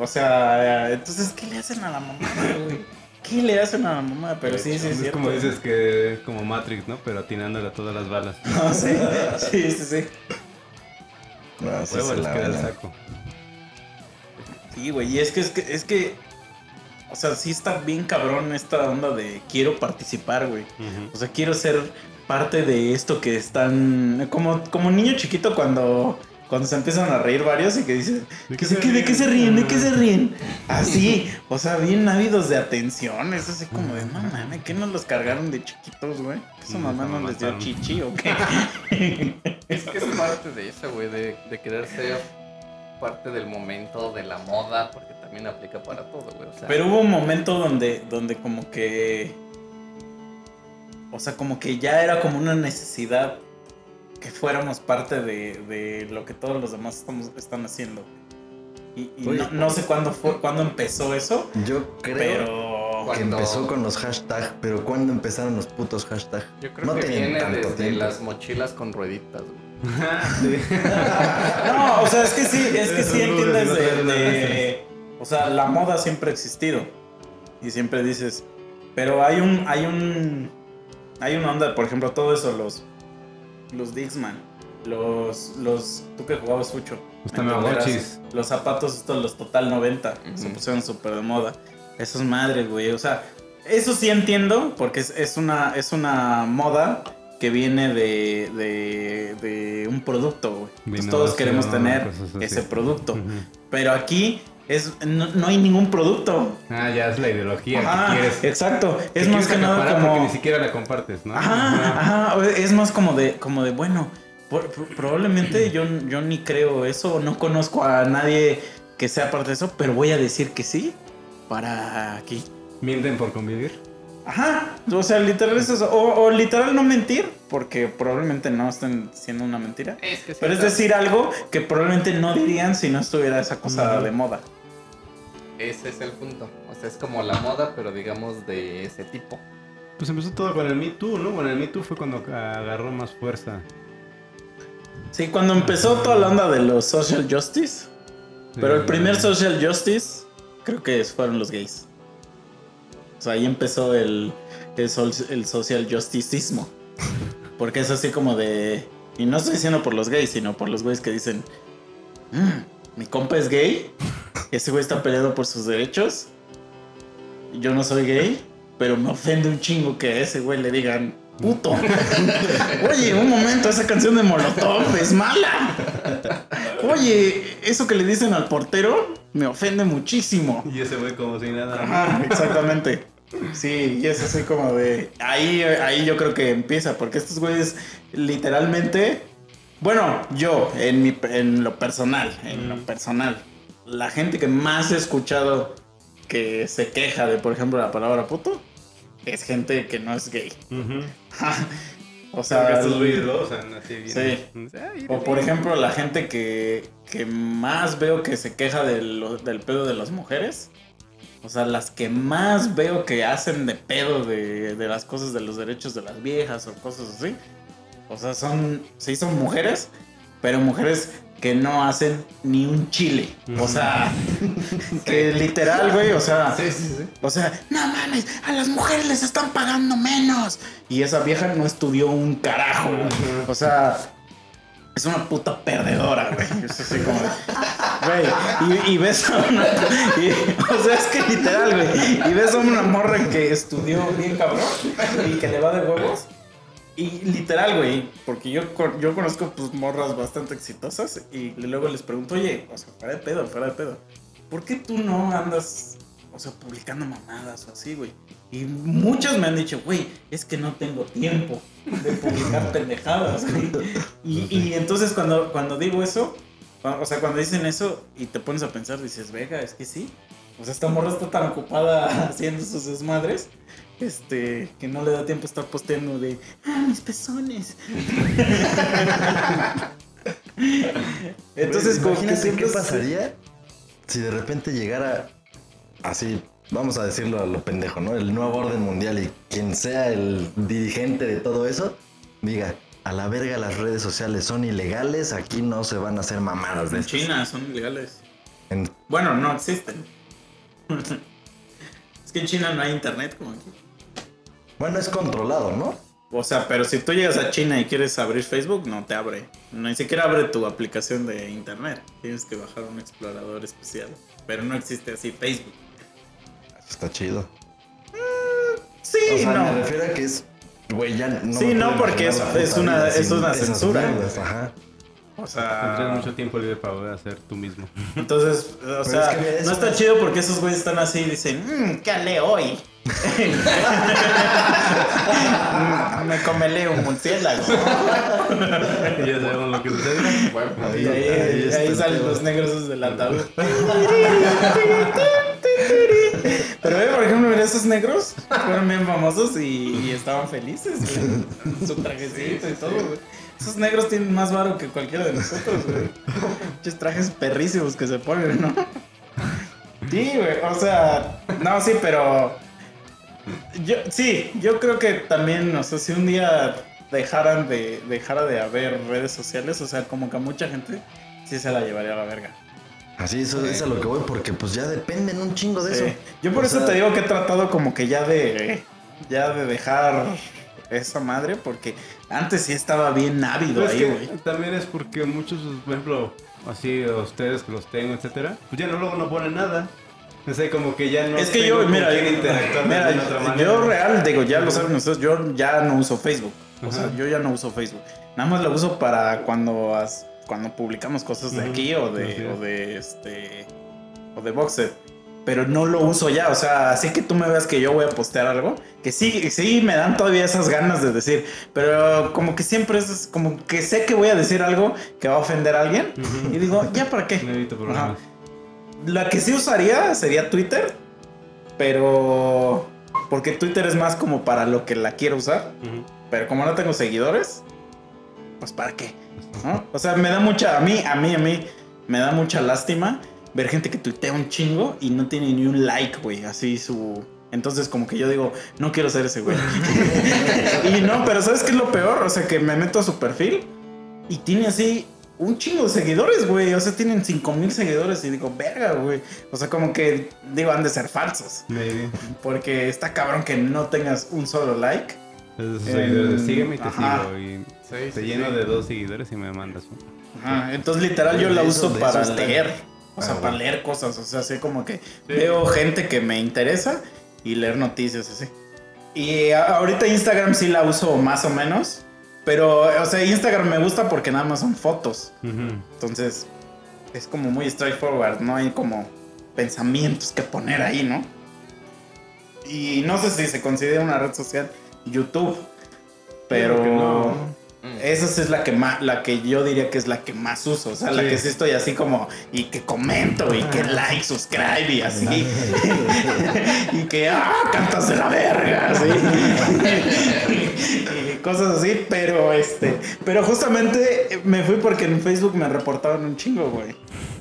O sea, entonces, ¿qué le hacen a la mamá, güey? ¿Qué le hacen a la mamá? Pero sí, sí, es sí. como dices que es como Matrix, ¿no? Pero atinándole a todas las balas. No, sí, sí, sí, sí. No, sí Huevo, se la el saco. Sí, güey, y es que, es que, es que, o sea, sí está bien cabrón esta onda de quiero participar, güey. O sea, quiero ser parte de esto que están, como, como niño chiquito cuando, cuando se empiezan a reír varios y que dicen, ¿De que se- que- ¿de qué se ríen? ¿De qué se ríen? Así, o sea, bien ávidos de atención, es así como de, no mames, ¿qué nos los cargaron de chiquitos, güey? ¿Que ¿Esa Nos mamá no les dio chichi o qué? Es que es parte de eso, güey, de, de querer ser parte del momento, de la moda, porque también aplica para todo, güey. O sea, Pero hubo un momento donde, donde como que. O sea, como que ya era como una necesidad que fuéramos parte de, de lo que todos los demás estamos, están haciendo. Y, no, no sé cuándo fue, cuándo empezó eso, Yo creo pero. que Cuando- empezó con los hashtags, pero ¿cuándo empezaron los putos hashtags? yo creo no que tienen viene tanto desde tiempo. las mochilas con rueditas, güey. No, o sea, es que sí, es que sí entiendes de- O sea, la moda siempre ha existido. Y siempre dices. Pero hay un. Hay un. Hay una onda, por ejemplo, todo eso, los. Los Dixman. Los. Los. Tú que jugabas mucho. Los Tamagotchis. Los zapatos, estos, los Total 90. Se pusieron súper de moda. Esos madres, güey. O sea, eso sí entiendo, porque es, es una, es una moda que viene de, de, de un producto, güey. Entonces todos queremos tener ese producto. Pero aquí es, no, no hay ningún producto. Ah, ya es la ideología Ajá, que quieres. exacto. que Es más que nada como... ni siquiera la compartes, ¿no? Ajá, ajá. Es más como de, como de bueno, por- por- probablemente yo, yo ni creo eso, no conozco a nadie que sea parte de eso, pero voy a decir que sí para aquí. Mienten por convivir. Ajá, o sea, literal es eso. O, o literal no mentir, porque probablemente no estén siendo una mentira. Es que sí, Pero es decir algo que probablemente no dirían si no estuviera esa cosa de moda. Ese es el punto. O sea, es como la moda, pero digamos de ese tipo. Pues empezó todo con el Me Too, ¿no? Con el Me Too fue cuando agarró más fuerza. Sí, cuando empezó toda la onda de los social justice, pero el Eh, primer social justice creo que fueron los gays. O sea, ahí empezó el, el, sol- el social justicismo. Porque es así como de... Y no estoy diciendo por los gays, sino por los güeyes que dicen... "Mm, mi compa es gay. Ese güey está peleado por sus derechos. Yo no soy gay, pero me ofende un chingo que a ese güey le digan... Puto. Oye, un momento, esa canción de Molotov es mala. Oye, eso que le dicen al portero me ofende muchísimo. Y ese güey como si nada. Ajá, exactamente. Sí, y es así como de. Ahí, ahí yo creo que empieza, porque estos güeyes literalmente. Bueno, yo, en, mi, en lo personal, en lo personal, la gente que más he escuchado que se queja de, por ejemplo, la palabra puto, es gente que no es gay. O O sea, lo usan así bien. Sí. O por ejemplo, la gente que, que más veo que se queja de lo- del pedo de las mujeres. O sea, las que más veo que hacen de pedo de, de las cosas de los derechos de las viejas o cosas así. O sea, son, sí son mujeres, pero mujeres que no hacen ni un chile. O sea, que literal, güey, o sea, Sí, sí, sí. o sea, no mames, a las mujeres les están pagando menos. Y esa vieja no estudió un carajo, güey. O sea, es una puta perdedora, güey. Es así como, güey. Y, y ves a una. y- o sea, es que literal, güey. Y ves a una morra que estudió bien cabrón y que le va de huevos. Y literal, güey, porque yo, yo conozco pues morras bastante exitosas y luego les pregunto, oye, o sea, fuera de pedo, fuera de pedo, ¿por qué tú no andas, o sea, publicando mamadas o así, güey? Y muchas me han dicho, güey, es que no tengo tiempo de publicar pendejadas, güey. Y, y entonces cuando, cuando digo eso, o sea, cuando dicen eso y te pones a pensar, dices, vega, es que sí. O sea, esta morra está tan ocupada haciendo sus desmadres, este, que no le da tiempo a estar posteando de, ah, mis pezones. Entonces, que imagínate qué es- pasaría si de repente llegara así, vamos a decirlo a lo pendejo, ¿no? El nuevo orden mundial y quien sea el dirigente de todo eso, diga, a la verga las redes sociales son ilegales, aquí no se van a hacer mamadas de En estas". China son ilegales. En- Bueno, no existen. es que en China no hay internet como aquí. Bueno, es controlado, ¿no? O sea, pero si tú llegas a China y quieres abrir Facebook, no te abre. Ni siquiera abre tu aplicación de internet. Tienes que bajar un explorador especial. Pero no existe así Facebook. Está chido. Sí, o sea, no. me refiero a que es, güey, ya no. Sí, no, porque es- es una- es censura. Ajá. O Tendrías sea, mucho tiempo libre para poder hacer tú mismo. entonces, o sea, es que eso no está es- chido porque esos güeyes están así y dicen, mmm, ¿qué ale hoy? Me comelé un murciélago. ya sabemos lo que sucede. Bueno, Y ahí, Ahí salen los negros del ataúd. Pero ve, por ejemplo, mira, esos negros fueron bien famosos y, y estaban felices, güey. Su trajecito y todo, güey. Esos negros tienen más varo que cualquiera de nosotros, güey. Muchos trajes perrísimos que se ponen, ¿no? Sí, güey, o sea, no, sí, pero. Yo, sí, yo creo que también, o sea, si un día dejaran de, dejara de haber redes sociales, o sea, como que a mucha gente sí se la llevaría a la verga. Así eso es a lo que voy, porque pues ya dependen un chingo de Sí. eso. Yo por O eso sea, te digo que he tratado como que ya de. Ya de dejar esa madre, porque antes sí estaba bien ávido ahí, güey. también es porque muchos, por ejemplo, así ustedes que los tengo, etcétera, pues ya no luego no ponen nada. O sea, como que ya no es que yo, mira, de mira, alguna otra yo real, digo, ya lo saben ustedes, yo ya no uso Facebook. O Ajá. sea, yo ya no uso Facebook. Nada más lo uso para cuando, cuando publicamos cosas de aquí o de, o de este o de Boxed. Pero no lo uso ya, o sea, así que tú me veas que yo voy a postear algo, que sí, sí me dan todavía esas ganas de decir, pero como que siempre es como que sé que voy a decir algo que va a ofender a alguien y digo, ¿ya para qué? No evito Ajá. problemas. La que sí usaría sería Twitter, pero porque Twitter es más como para lo que la quiero usar, Ujú. pero como no tengo seguidores, pues para qué, ¿no? O sea, me da mucha a mí, a mí, a mí me da mucha lástima ver gente que tuitea un chingo y no tiene ni un like, güey, así su entonces como que yo digo, no quiero ser ese güey. y no, pero ¿sabes qué es lo peor? O sea, que me meto a su perfil y tiene así un chingo de seguidores, güey. O sea, tienen 5 mil seguidores y digo, verga, güey. O sea, como que, digo, han de ser falsos. Maybe. Porque está cabrón que no tengas un solo like. Seguidores, sígueme y te ajá. sigo. Y Sí, te sí, lleno sí. de dos seguidores y me mandas uno. Ajá, entonces literal yo la uso para leer. O sea, para leer cosas. O sea, así como que veo gente que me interesa y leer noticias así. Y ahorita Instagram sí la uso más o menos. Pero, o sea, Instagram me gusta porque nada más son fotos. Entonces, es como muy straightforward, no hay como pensamientos que poner ahí, ¿no? Y no sé si se considera una red social YouTube, pero no. Mm. esa es la que más, la que yo diría que es la que más uso. O sea, la que sí estoy así como, y que comento, y que like, subscribe, y así. y que, ah, cantas de la verga, así. y cosas así, pero este, pero justamente me fui porque en Facebook me reportaron un chingo, güey.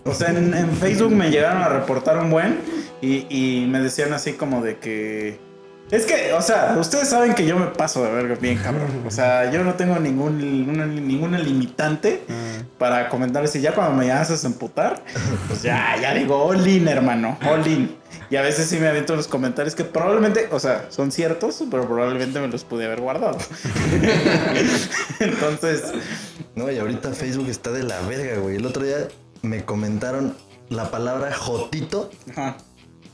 O sea, en, en Facebook me llegaron a reportar un buen y, y me decían así como de que... Es que, o sea, ustedes saben que yo me paso de verga bien, cabrón. O sea, yo no tengo ningún, una- ninguna limitante para comentarles. Y ya cuando me haces emputar, pues ya, ya digo, all in, hermano, all in. Y a veces sí me aviento los comentarios que probablemente, o sea, son ciertos, pero probablemente me los pude haber guardado. Entonces, No, y ahorita Facebook está de la verga, güey. El otro día me comentaron la palabra jotito ajá.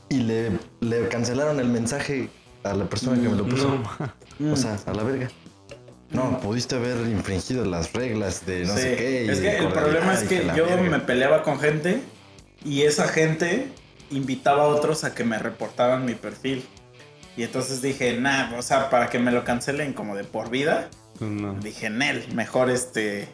y le, le cancelaron el mensaje a la persona que me lo puso. No, O sea, a la verga. No, pudiste haber infringido las reglas de no Sí, sé qué. y Es que el problema es que yo verga. me peleaba con gente y esa gente invitaba a otros a que me reportaran mi perfil. Y entonces dije, nah, o sea, para que me lo cancelen como de por vida, pues no. dije, Nel, mejor este.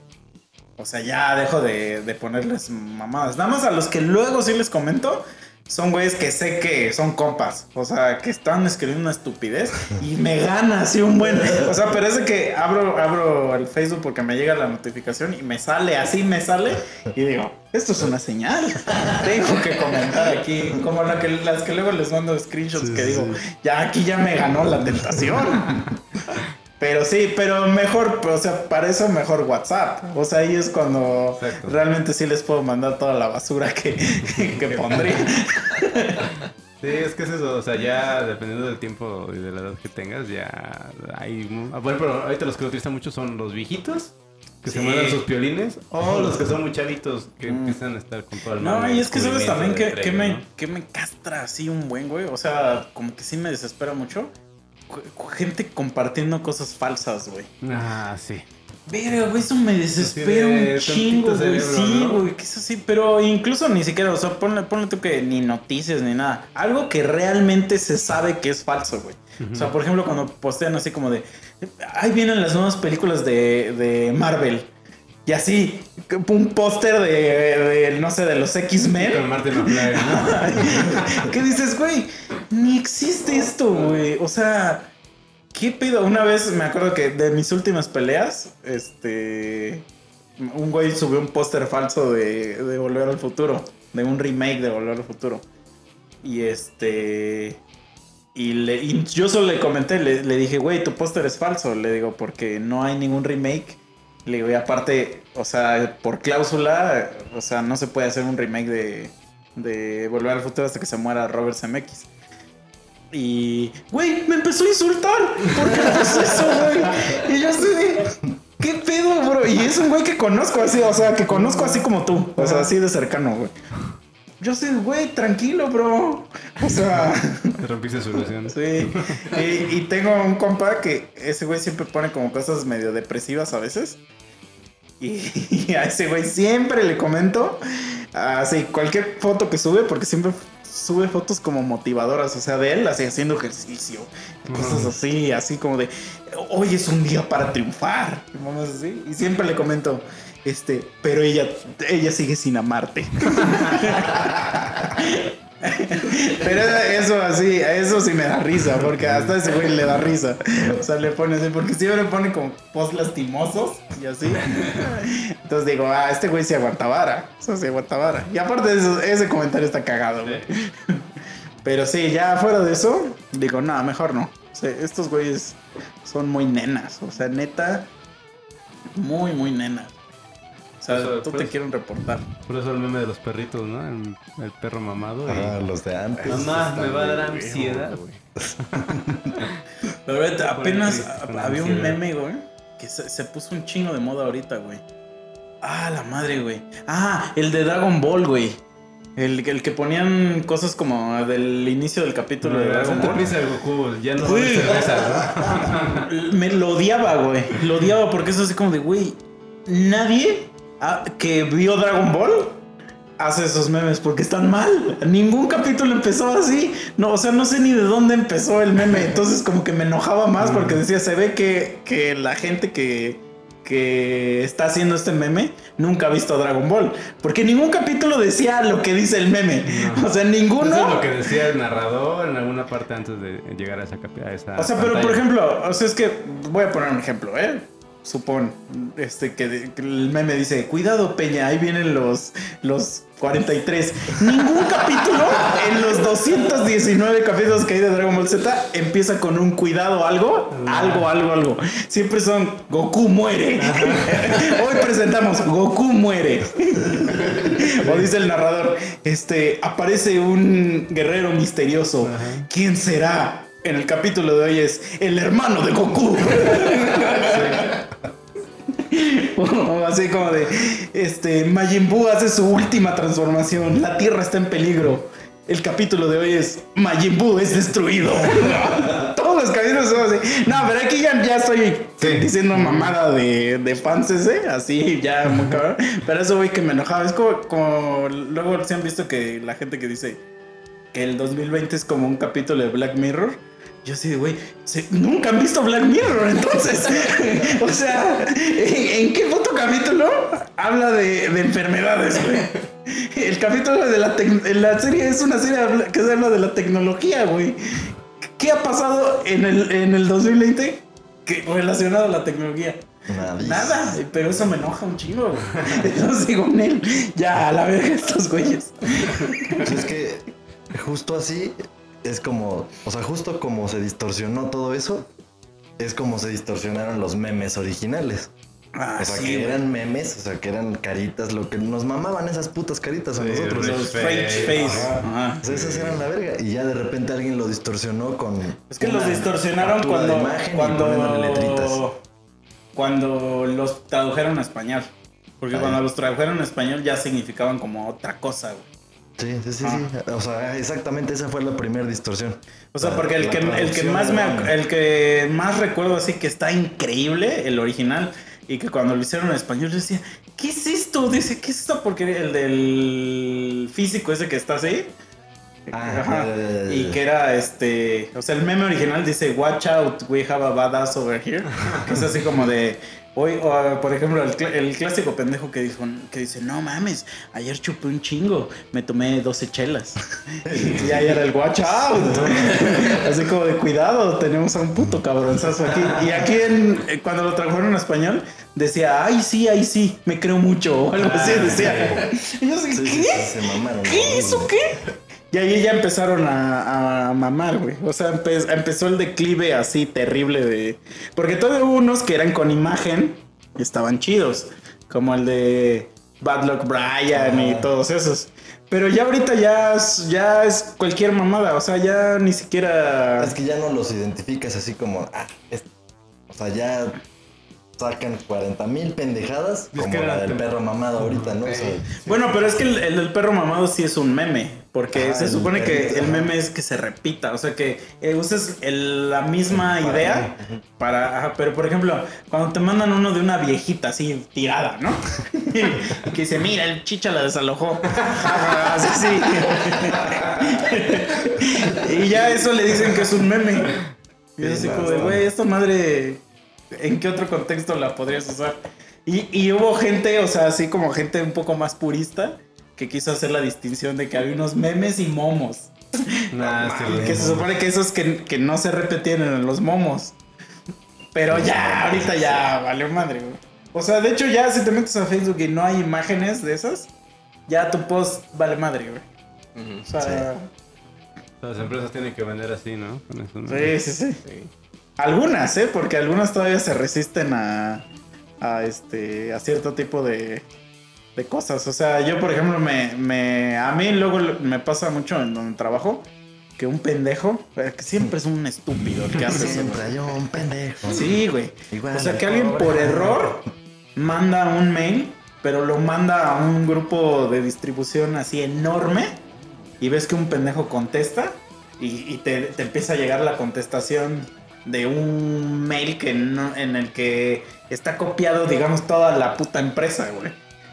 O sea, ya dejo de, de ponerles mamadas. Nada más a los que luego sí les comento. Son güeyes que sé que son compas. O sea, que están escribiendo una estupidez y me gana así un buen. O sea, de que abro, abro el Facebook porque me llega la notificación y me sale, así me sale. Y digo, esto es una señal. Tengo que comentar aquí. Como la que, las que luego les mando screenshots Sí, que digo, sí. ya aquí ya me ganó la tentación. Pero sí, pero mejor, o sea, para eso mejor WhatsApp. O sea, ahí es cuando Exacto. realmente sí les puedo mandar toda la basura que, que pondría. Sí, es que es eso, o sea, ya dependiendo del tiempo y de la edad que tengas, ya hay... ah, Bueno, pero ahorita los que lo utilizan mucho son los viejitos, que se mandan sus piolines, o los que son muy chavitos, que Mm. empiezan a estar con todo el No, mame y es que sabes también que, que me, que me castra así un buen güey. O sea, como que sí me desespera mucho. Gente compartiendo cosas falsas, güey. ¿no? Ah, sí. Verga, güey, eso me desespera de un chingo, güey. Sí, ¿no? güey, que es así. Pero incluso ni siquiera, o sea, ponle, ponle tú que ni noticias ni nada. Algo que realmente se sabe que es falso, güey. O sea, por ejemplo, cuando postean así como de. Ahí vienen las nuevas películas de, de Marvel. Y así, un póster de, de, no sé, de los X-Men. ¿no? ¿Qué dices, güey? Ni existe esto, güey. O sea, ¿qué pedo? Una vez me acuerdo que de mis últimas peleas, este. Un güey subió un póster falso de, de Volver al Futuro. De un remake de Volver al Futuro. Y este. Y, le, y yo solo le comenté, le, le dije, güey, tu póster es falso. Le digo, porque no hay ningún remake. Le digo, y aparte, o sea, por cláusula, o sea, no se puede hacer un remake de, de Volver al Futuro hasta que se muera Robert Zemeckis. Y, güey, me empezó a insultar. ¿Por qué haces eso, güey? Y yo así de, ¿qué pedo, bro? Y es un güey que conozco así, o sea, que conozco así como tú. O sea, así de cercano, güey. Yo sé, güey, tranquilo, bro. O sea, Te rompiste su ilusión. sí. Y, y tengo un compa que ese güey siempre pone como cosas medio depresivas a veces. Y, y a ese güey siempre le comento así cualquier foto que sube, porque siempre sube fotos como motivadoras, o sea, de él así haciendo ejercicio, cosas así, así como de hoy es un día para triunfar, y así. Y siempre le comento, este, pero ella, ella sigue sin amarte. Pero eso así, eso sí me da risa, porque hasta ese güey le da risa. O sea, le pone así, porque siempre pone como post lastimosos y así. Entonces digo, ah, este güey se aguanta vara. Sí aguanta. Y aparte de eso, ese comentario está cagado. Pero sí, ya fuera de eso, digo, no, mejor no. Estos güeyes son muy nenas. O sea, neta, muy, muy nenas. O sea, Eso, tú te quieren reportar. Por eso el meme de los perritos, ¿no? El, el perro mamado. y- Ah, los de antes. Mamá, me va a dar ansiedad. güey. Pero ahorita apenas había un meme, güey, que se, se puso un chingo de moda ahorita, güey. Ah, la madre, güey. Ah, el de Dragon Ball, güey. El, el que ponían cosas como del inicio del capítulo de Dragon Ball. prisa Goku, ya no Güey. cerveza, Me lo odiaba, güey. Lo odiaba porque es así como de, güey, nadie ah, que vio Dragon Ball hace esos memes porque están mal. Ningún capítulo empezó así. No, o sea, no sé ni de dónde empezó el meme. Entonces como que me enojaba más porque decía, se ve que, que la gente que, que está haciendo este meme nunca ha visto Dragon Ball. Porque ningún capítulo decía lo que dice el meme. No. O sea, ninguno. Eso es lo que decía el narrador en alguna parte antes de llegar a esa, a esa O sea, pero por ejemplo, o sea, es que voy a poner un ejemplo, ¿eh? Supón, este, que, que el meme dice, cuidado Peña, ahí vienen los, los 43. Ningún capítulo en los 219 capítulos que hay de Dragon Ball Z empieza con un cuidado algo, algo, algo, algo. Siempre son Goku muere. Hoy presentamos Goku muere. o dice el narrador, este, aparece un guerrero misterioso. ¿Quién será? En el capítulo de hoy es el hermano de Goku. O así como de, este, Majin Buu hace su última transformación, la Tierra está en peligro. El capítulo de hoy es Majin Buu es destruido. Todos los capítulos son así. No, pero aquí ya, ya estoy diciendo mamada de, de fans ese, así ya muy cabrón. Pero eso güey que me enojaba. Es como, como luego se han visto que la gente que dice que el 2020 es como un capítulo de Black Mirror. Yo sí, güey, nunca han visto Black Mirror, entonces. o sea, ¿en, en qué puto capítulo habla de, de enfermedades, güey? El capítulo de la, la serie es una serie que se habla de la tecnología, güey. ¿Qué ha pasado en el, en el 2020 que, relacionado a la tecnología? Nadie. Nada, pero eso me enoja un chingo. Entonces digo, Nel, ya a la verga estos güeyes. Pues es que justo así es como, o sea, justo como se distorsionó todo eso, es como se distorsionaron los memes originales. Ah, o sea, sí, que güey. eran memes, o sea, que eran caritas, lo que nos mamaban esas putas caritas a Sí, nosotros. Los face. French face. Ajá. Ajá. O sea, esas eran la verga. Y ya de repente alguien lo distorsionó con. Es que una los distorsionaron cuando, poniéndole letritas. cuando, cuando los tradujeron a español. Porque Ahí. cuando los tradujeron a español ya significaban como otra cosa, güey. Sí, sí, sí, Ah. sí. O sea, exactamente esa fue la primera distorsión. O sea, La- porque el que, el que más me el que más recuerdo así que está increíble, el original, y que cuando lo hicieron en español yo decía, ¿qué es esto? Dice, ¿qué es esto? Porque el del físico ese que está así. Ah, Ajá. Y que era este. O sea, el meme original dice, Watch out, we have a badass over here. Que es así como de. Hoy, o, por ejemplo, el, cl- el clásico pendejo que dijo, que dice, no mames, ayer chupé un chingo, me tomé 12 chelas. y ahí era el watch out. así como de cuidado, tenemos a un puto cabronzazo aquí. Y aquí en, eh, cuando lo trajeron en español, decía, ay sí, ay sí, me creo mucho. O algo así decía. Y yo así, Sí, ¿qué? ¿Qué? ¿Eso qué? Y ahí ya empezaron a, a mamar, güey. O sea, empe- empezó el declive así terrible de... Porque todavía hubo unos que eran con imagen y estaban chidos. Como el de Bad Luck Brian y Ah. todos esos. Pero ya ahorita ya es, ya es cualquier mamada. O sea, ya ni siquiera... Es que ya no los identificas así como. Ah, es- o sea, ya sacan 40 mil pendejadas Es como que la del perro mamado ahorita, ¿no? O sea, Bueno, pero es que el, el del perro mamado sí es un meme. Porque Ah, se supone que el meme es que se repita. O sea, que eh, uses el- la misma Para- idea para. ajá, pero por ejemplo, cuando te mandan uno de una viejita así tirada, ¿no? que dice, mira, el chicha la desalojó. Así, sí. y ya eso le dicen que es un meme. Y es así como de, güey, esta madre, ¿en qué otro contexto la podrías usar? Y, y hubo gente, o sea, así como gente un poco más purista, que quiso hacer la distinción de que había unos memes y momos. Nah, Y güey. que se supone que esos que, que no se repetían en los momos. Pero ya, ahorita ya valió madre, güey. O sea, de hecho ya si te metes a Facebook y no hay imágenes de esas, ya tu post vale madre, güey. O sea, Las empresas tienen que vender así, ¿no? Con eso, ¿no? sí, sí, sí. Sí. Algunas, ¿eh? Porque algunas todavía se resisten a, a, este, a cierto tipo de, de cosas. O sea, yo, por ejemplo, me, me, a mí luego me pasa mucho en donde trabajo que un pendejo, eh, que siempre es un estúpido el que hace eso. siempre hay un pendejo. Sí, güey. Igual O sea, que alguien por error manda un mail, pero lo manda a un grupo de distribución así enorme y ves que un pendejo contesta y, y te, te empieza a llegar la contestación de un mail que no- en el que está copiado, digamos, toda la puta empresa, güey.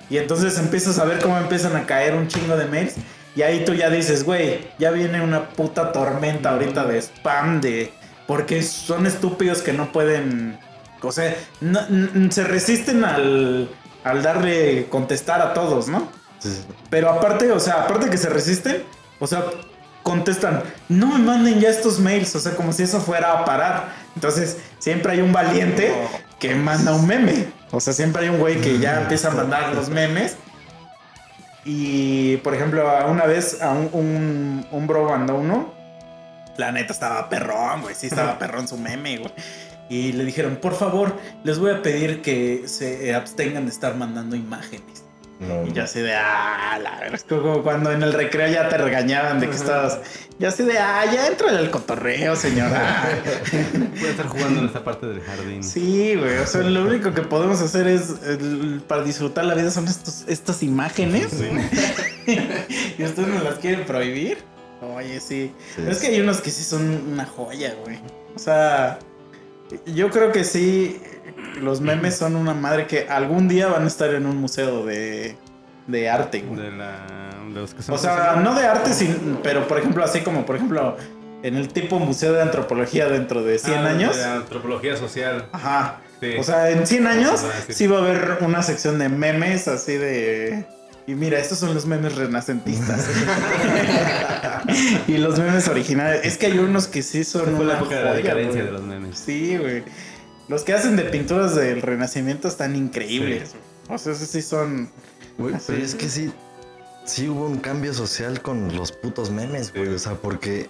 Y entonces empiezas a ver cómo empiezan a caer un chingo de mails. Y ahí tú ya dices, güey, ya viene una puta tormenta ahorita de spam, de... Porque son estúpidos que no pueden O sea, no- se resisten al, al darle contestar a todos, ¿no? Sí, sí. Pero aparte, o sea, aparte que se resisten, o sea, contestan, no me manden ya estos mails, o sea, como si eso fuera a parar. Entonces, siempre hay un valiente que manda un meme. O sea, siempre hay un güey que ya empieza a mandar los memes. Y, por ejemplo, una vez a un, un, un bro mandó uno. La neta estaba perrón, güey. Sí, estaba perrón su meme, güey. Y le dijeron, por favor, les voy a pedir que se abstengan de estar mandando imágenes. No, Y ya así de, ah, la verdad, es como cuando en el recreo ya te regañaban de que estabas, ya así de, ah, ya entra al cotorreo, señora. Puede estar jugando en esta parte del jardín. sí, güey, o sea, lo único que podemos hacer es, el- para disfrutar la vida son estos, estas imágenes. y ustedes nos las quieren prohibir. Oye, sí. Sí. Pero es que hay unos que sí son una joya, güey. O sea, yo creo que sí, los memes son una madre que algún día van a estar en un museo de, de arte, güey. De, la, de los que son O sea, no de arte, sin- pero por ejemplo, así como, por ejemplo, en el tipo museo de antropología dentro de 100 Ah, años. De antropología social. Ajá. Sí. O sea, en 100 años sí. va a haber una sección de memes así de... Y mira, estos son los memes renacentistas. y los memes originales. Es que hay unos que sí son Fue la una de la decadencia de los memes. Sí, güey. Los que hacen de pinturas del renacimiento están increíbles. O sea, esos sí son... Güey, pero es. es que sí, sí hubo un cambio social con los putos memes, güey. O sea, porque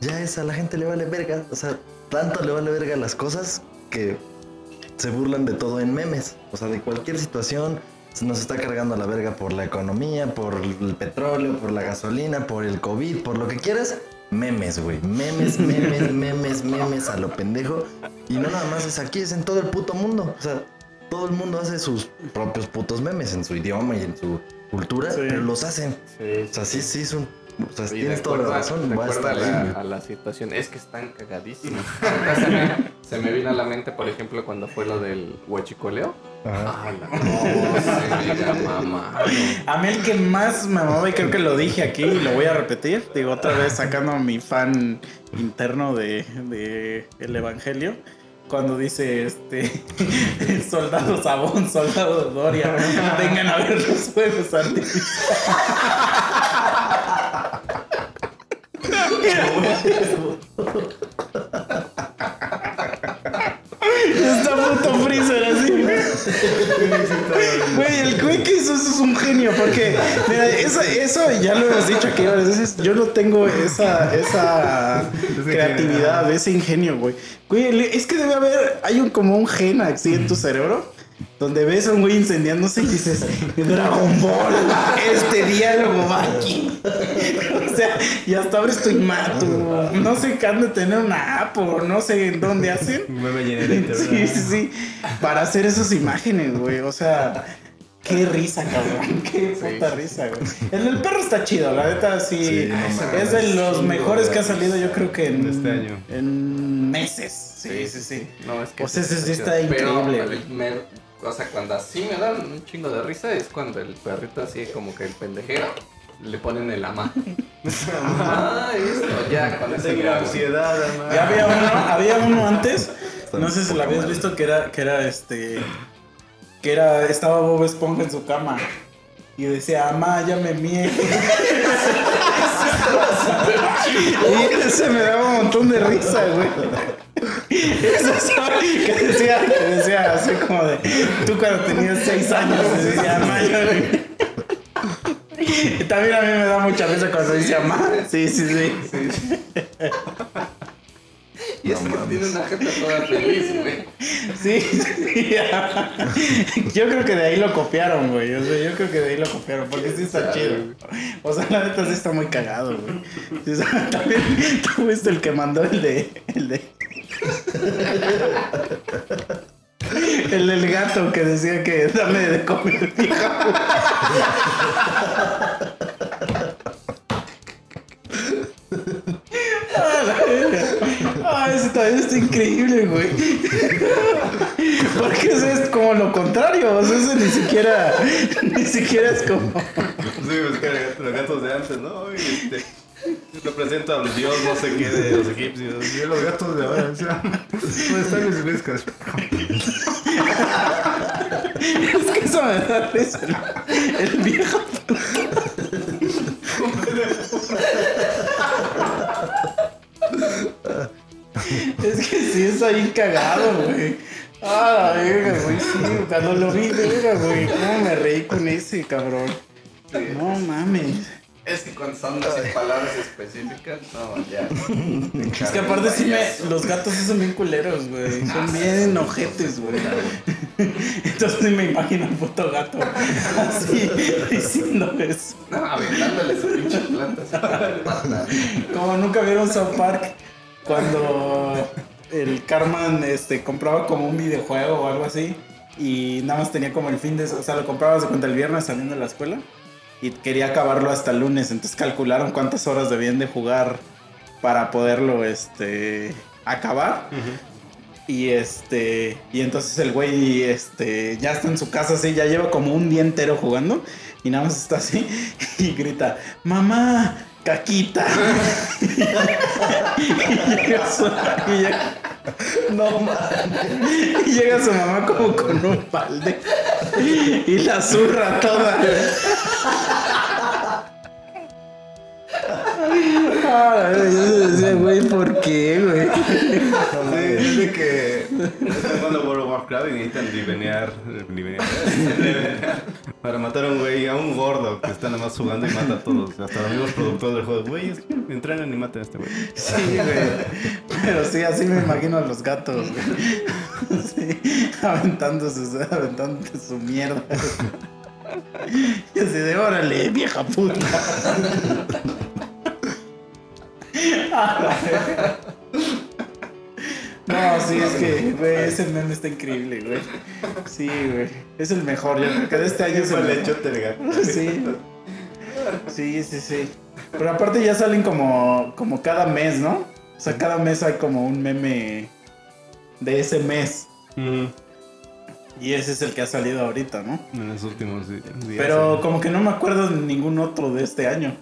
ya es a la gente le vale verga. O sea, tanto le vale verga las cosas que se burlan de todo en memes. O sea, de cualquier situación se nos está cargando a la verga por la economía, por el petróleo, por la gasolina, por el COVID, por lo que quieras. Memes, güey. Memes, memes, memes, memes a lo pendejo. Y no nada más es aquí, es en todo el puto mundo. O sea, todo el mundo hace sus propios putos memes en su idioma y en su cultura, Sí. pero los hacen. Sí, O sea, sí, sí, es un. O sea, Y tienes toda la razón. Va a recuerda estar ahí, la- a la situación. Es que están cagadísimos. Se, me, se me vino a la mente, por ejemplo, cuando fue lo del huachicoleo. Ah, la no. A mí el que más me amaba, y creo que lo dije aquí y lo voy a repetir, digo otra vez sacando a mi fan interno de, de el Evangelio, cuando dice este soldado Sabón, soldado Doria, vengan a ver los fuegos artificiales. Está puto freezer así, güey. Güey, el güey que hizo eso es un genio, porque, mira, eso, eso ya lo hemos dicho aquí varias veces. Yo no tengo esa, esa creatividad, ese ingenio, güey. Güey, es que debe haber, hay un, como un gen así en tu cerebro. Donde ves a un güey incendiándose y dices, Dragon Ball, este diálogo va aquí. o sea, y hasta abres tu imato. No sé qué han de tener una app o no sé en dónde hacen. Sí, sí, sí. Para hacer esas imágenes, güey. O sea, qué risa, cabrón. Qué puta risa, güey. El del perro está chido, la neta, sí. Sí, no es de los mejores que ha salido, yo creo que en, De este año. en meses. Sí, sí, sí. No, es que O sea, sí está Pero, increíble. O sea, cuando así me dan un chingo de risa es cuando el perrito así como que el pendejero le ponen el ama. ah, esto, ya con ya, güey. ansiedad, además. Ya había uno, había uno antes, no sé si lo habías visto, que era, que era este, que era, estaba Bob Esponja en su cama y decía, ama, ya me mié. y ese me daba un montón de risa, güey. Eso es que decía, que decía así como de, tú cuando tenías seis años, decía, ama, ya me mié". Y también a mí me da mucha risa cuando dice ama. Sí, sí, sí. Y es que tiene una jeta toda feliz, güey. Sí, sí. Yo creo que de ahí lo copiaron, güey. O sea, yo creo que de ahí lo copiaron, porque sí está chido. O sea, la neta sí está muy cagado, güey. Sí, o sea, también tú fuiste el que mandó el de. El de. El del gato que decía que dame de comer, vieja. Verga. Ah, está increíble, güey. Porque eso es como lo contrario. O sea, eso ni siquiera. Ni siquiera es como. Sí, buscar los gatos de antes, ¿no? Y este, Represento al dios no sé qué de los egipcios. Y los gatos de ahora. O sea, ¿dónde están mis briscas? Es que eso me da risa. El viejo. Está ahí cagado, güey. Ah, la verga, güey, sí. Cuando lo vi, verga, güey. ¿Cómo me reí con ese, cabrón? No mames. Es que cuando son así palabras específicas, no, ya. Es que aparte sí me, los gatos sí son bien culeros, güey. Son bien ojetes, güey. Entonces me imagino al puto gato así diciendo eso. No, aventándole su pinche planta. Como nunca vieron South Park cuando el Carman este, compraba como un videojuego o algo así y nada más tenía como el fin de... O sea, lo compraba de cuenta el viernes saliendo de la escuela y quería acabarlo hasta el lunes. Entonces calcularon cuántas horas debían de jugar para poderlo este, acabar. Y este. Y entonces el güey este, ya está en su casa así, ya lleva como un día entero jugando. Y nada más está así y grita: ¡Mamá! ¡Caquita! y llega su, y llega- No y llega su mamá como con un balde y la zurra toda. Ay, yo decía, güey, ¿por qué, güey? Sí, es de que están jugando World of Warcraft y necesitan livenear, para matar a un güey, a un gordo que está nada más jugando y mata a todos. Hasta los mismos productores del juego. Güey, entrenan y maten a este güey. Sí, güey. Pero sí, así me imagino a los gatos, güey. Sí, aventando su, aventando su mierda. Y así de, órale, vieja puta. No, sí, es que, güey, ese meme está increíble, güey. Sí, güey. Es el mejor, yo creo que de este año es el hecho. Sí. Sí, sí, sí. Pero aparte ya salen como, como cada mes, ¿no? O sea, cada mes hay como un meme de ese mes. Y ese es el que ha salido ahorita, ¿no? En los últimos días. Pero como que no me acuerdo de ningún otro de este año.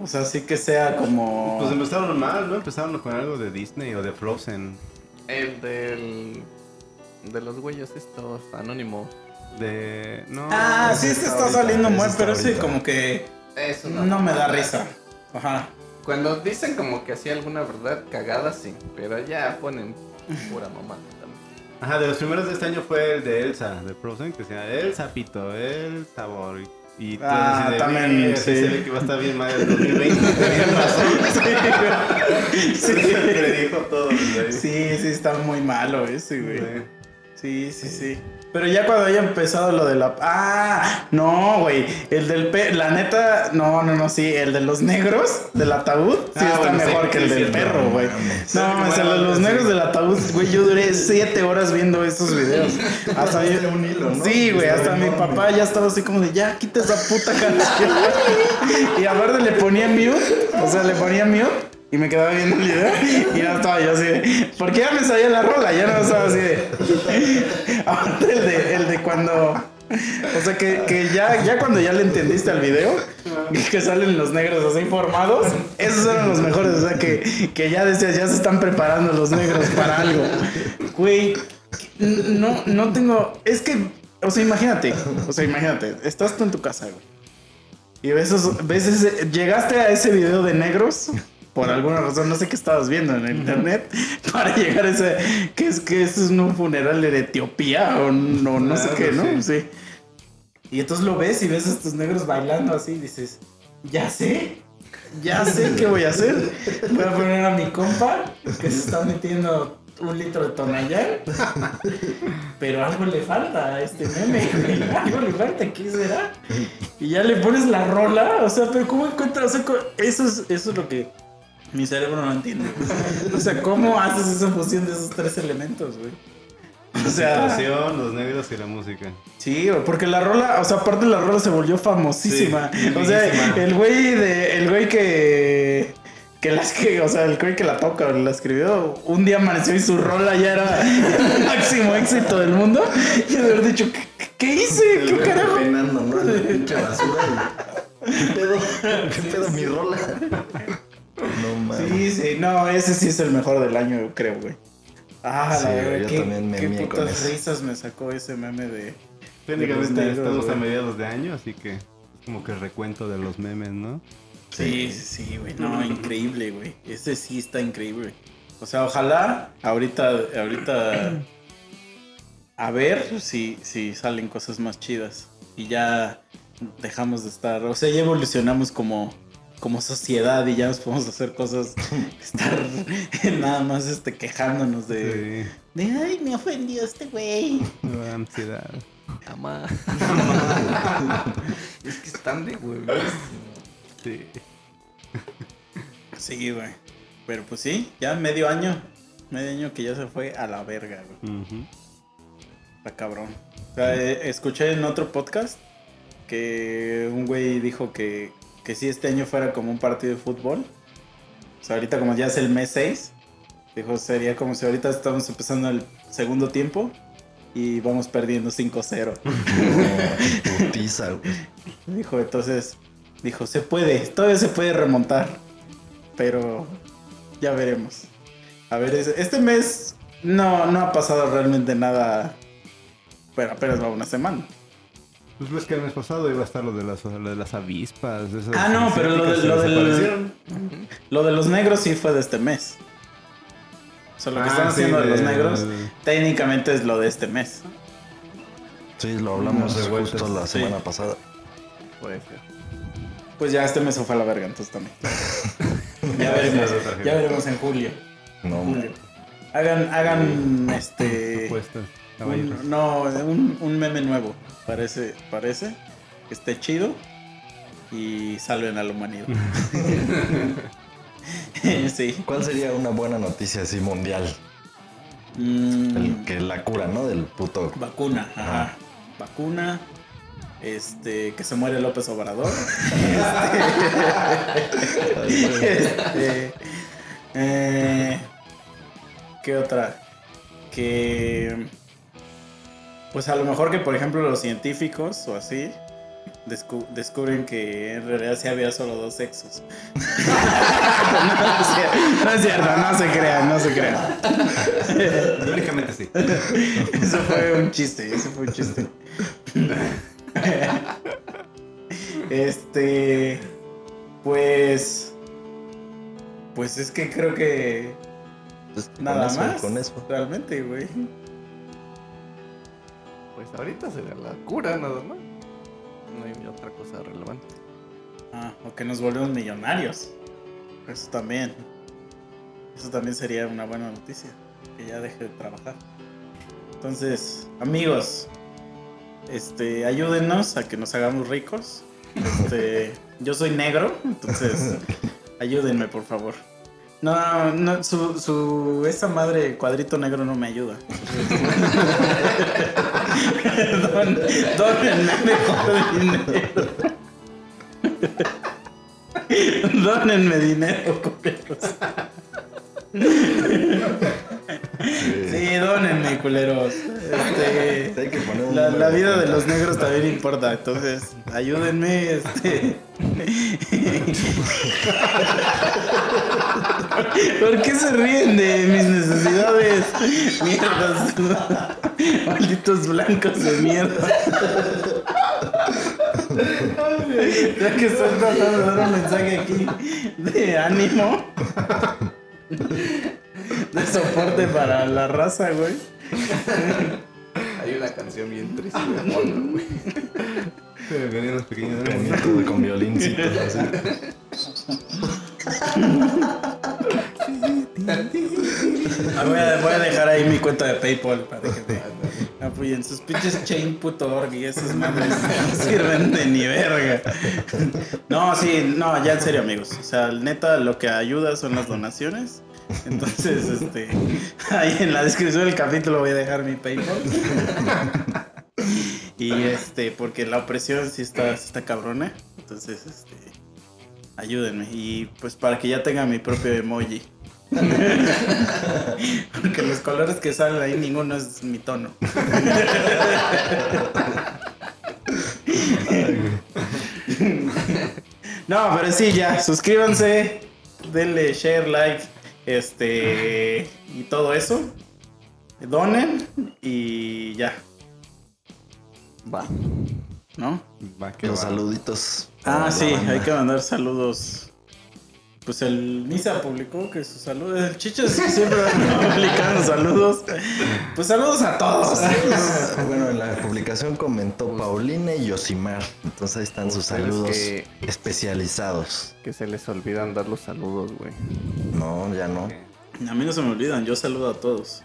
O sea, sí que sea como... Pues empezaron mal, ¿no? Empezaron con algo de Disney o de Frozen. El del. De los güeyes estos anónimos. De. No. Ah, sí, este está está ahorita, saliendo mal, pero ese ahorita. como que Eso no me da risa. Ajá. Cuando dicen como que hacía alguna verdad cagada, sí. Pero ya ponen pura mamada también. Ajá, de los primeros de este año fue el de Elsa, de Frozen, que se llama El Sapito, El Sabor. Y todo Ah, así de, también, "Ve, así sí. se ve que va a estar bien mal el 2020. Tenían razón. Sí, Le dijo todo. güey. sí, sí, está muy malo ese, güey. Sí, sí, sí. Pero ya cuando haya empezado lo de la... Ah, no, güey. El del... Pe... La neta... No, no, no, sí. El de los negros del ataúd. Sí Ah, está bueno, sí, mejor que sí, el del perro, no güey. mames. No, mames, el de los Sí. negros del ataúd, güey. Yo duré siete horas viendo esos videos. Hasta yo- un hilo, ¿no? Sí, güey. Hasta mi papá ya estaba así como de, ya, quita esa puta canción. y aparte le ponía mute. O sea, le ponía mute. Y me quedaba viendo el video y ya estaba yo así de. Porque ya me sabía la rola, ya no estaba así de. Aparte el de, el de cuando. O sea que, que ya, ya cuando ya le entendiste al video que salen los negros así formados, esos eran los mejores. O sea que, que ya decías, ya se están preparando los negros para algo. Güey, no, no tengo. Es que, o sea, imagínate, o sea, imagínate, estás tú en tu casa, güey. Y ves, ves llegaste a ese video de negros por alguna razón, no sé qué estabas viendo en el internet, para llegar a ese, que es que eso es un funeral de Etiopía o no, no sé qué, ¿no? sí. Sí. Y entonces lo ves y ves a estos negros bailando así y dices, ya sé, ya sé qué voy a hacer. Voy a poner a mi compa que se está metiendo un litro de tonallán, pero algo le falta a este meme, algo le falta, ¿qué será? Y ya le pones la rola, o sea, pero ¿cómo encuentras? O sea, eso es, eso es lo que mi cerebro no entiende. O sea, ¿cómo haces esa fusión de esos tres elementos, güey? O sea, situación, los negros y la música. Sí, güey, porque la rola, o sea, aparte la rola se volvió famosísima. Sí, o sea, el güey de, el güey que que las que, o sea, el güey que la toca o la escribió, un día amaneció y su rola ya era el máximo éxito del mundo. Y de haber dicho, ¿qué, qué hice? El ¿Qué carajo? penando, ¿no? La pinche basura y... ¿Qué pedo? ¿Qué pedo mi rola? No mames. Sí, sí, no, ese sí es el mejor del año, yo creo, güey. Ah, Sí, la güey, verdad, yo qué, también me qué putas risas me sacó ese meme de... Técnicamente De estamos a mediados de año, así que es como que el recuento de los memes, ¿no? Sí, sí, sí, güey. No, increíble, güey. Ese sí está increíble. O sea, ojalá ahorita, ahorita a ver si, si salen cosas más chidas. Y ya dejamos de estar. O sea, ya evolucionamos como, como sociedad y ya nos podemos hacer cosas. Estar nada más este, quejándonos de, Sí. de ay, me ofendió este güey. No, ansiedad. Ama. es que están de huevos. Sí. Sí, güey. Pero pues sí, ya medio año. Medio año que ya se fue a la verga, güey. Ujú. Está cabrón. O sea, eh, escuché en otro podcast que un güey dijo que, que si este año fuera como un partido de fútbol. O sea, ahorita como ya es el mes 6. Dijo, sería como si ahorita estamos empezando el segundo tiempo y vamos perdiendo 5-0. No, putiza, güey. Dijo, entonces, dijo, se puede, todavía se puede remontar. Pero ya veremos. A ver, es- este mes no, no ha pasado realmente nada. Pero apenas va una semana. Pues ves que el mes pasado iba a estar lo de las, lo de las avispas. esas Ah, no, pero lo, de- lo del, lo de los negros sí fue de este mes. O sea, lo que Ah, están sí, haciendo de los de- negros técnicamente es lo de este mes. Sí, lo hablamos revueltas. justo la Sí. semana pasada. Puede ser. Pues ya este mes se fue a la verga, entonces también. ya veremos, ya veremos en julio. No, julio. Hagan, hagan este. Un, no, un, un meme nuevo. Parece, parece que esté chido y salven a la humanidad. sí. ¿Cuál sería una buena noticia así mundial? Mm, El, que la cura, ¿no? Del puto. vacuna, ajá. Ajá. Vacuna. Este, que se muere López Obrador. Este, eh, ¿Qué otra? Que. Pues a lo mejor que, por ejemplo, los científicos o así descu- descubren que en realidad sí había solo dos sexos. no, es cierto, no es cierto, no se crean, no se crean. Únicamente sí. Eso fue un chiste, eso fue un chiste. Este. Pues. Pues es que creo que. Pues, con Nada eso, más. Con eso. Realmente, güey. Pues ahorita sería la cura nada más. No hay otra cosa relevante. Ah, o que nos volvemos millonarios. Eso también. Eso también sería una buena noticia. Que ya deje de trabajar. Entonces, amigos, este, ayúdenos a que nos hagamos ricos. Este, yo soy negro, entonces ayúdenme, por favor. No, no, su, su, esa madre cuadrito negro no me ayuda. Don, dónenme mejor dinero. Dónenme dinero, culeros. Sí, dónenme, culeros. Este, Hay que poner un la, vida de los negros también importa, entonces ayúdenme, este. ¿Por qué se ríen de mis necesidades? Mierdas. Malditos blancos de mierda. Ya que estoy tratando de dar un mensaje aquí de ánimo. De soporte para la raza, güey. Hay una canción bien triste de fondo, güey. Pero venían los pequeños Pianito con violincito. así. Ah, voy, a, voy a dejar ahí mi cuenta de PayPal para que me apoyen. Sus pinches chain.org y esas madres no sirven de ni verga. No, sí, no, ya en serio, amigos. O sea, neta, lo que ayuda son las donaciones. Entonces, este, ahí en la descripción del capítulo voy a dejar mi PayPal. Y este, porque la opresión sí está, sí está cabrona. Entonces, este, ayúdenme. Y pues para que ya tenga mi propio emoji. Porque los colores que salen ahí ninguno es mi tono. No, pero sí, ya, suscríbanse. denle share, like, este y todo eso. Donen y ya, Va. ¿no? Va, que Los va. saluditos. Ah, sí, hay que mandar saludos. Pues el Misa publicó que sus saludos. El Chicho siempre va publicando saludos. Pues saludos a todos. Bueno, en la publicación comentó Paulina y Yosimar. Entonces ahí están sus saludos que- especializados. Que se les olvidan dar los saludos, güey. No, ya no. A mí no se me olvidan, yo saludo a todos.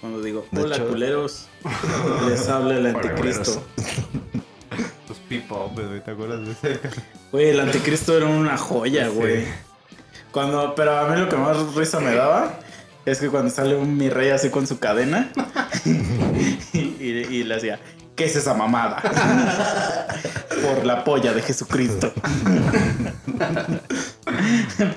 Cuando digo, De hola hecho- culeros, les habla el anticristo. Los pip-up, güey, ¿te acuerdas de ese? Güey, el anticristo era una joya, Sí. Cuando, pero a mí lo que más risa me daba es que cuando sale un mi rey así con su cadena y, y- y le hacía, ¿qué es esa mamada? Por la polla de Jesucristo.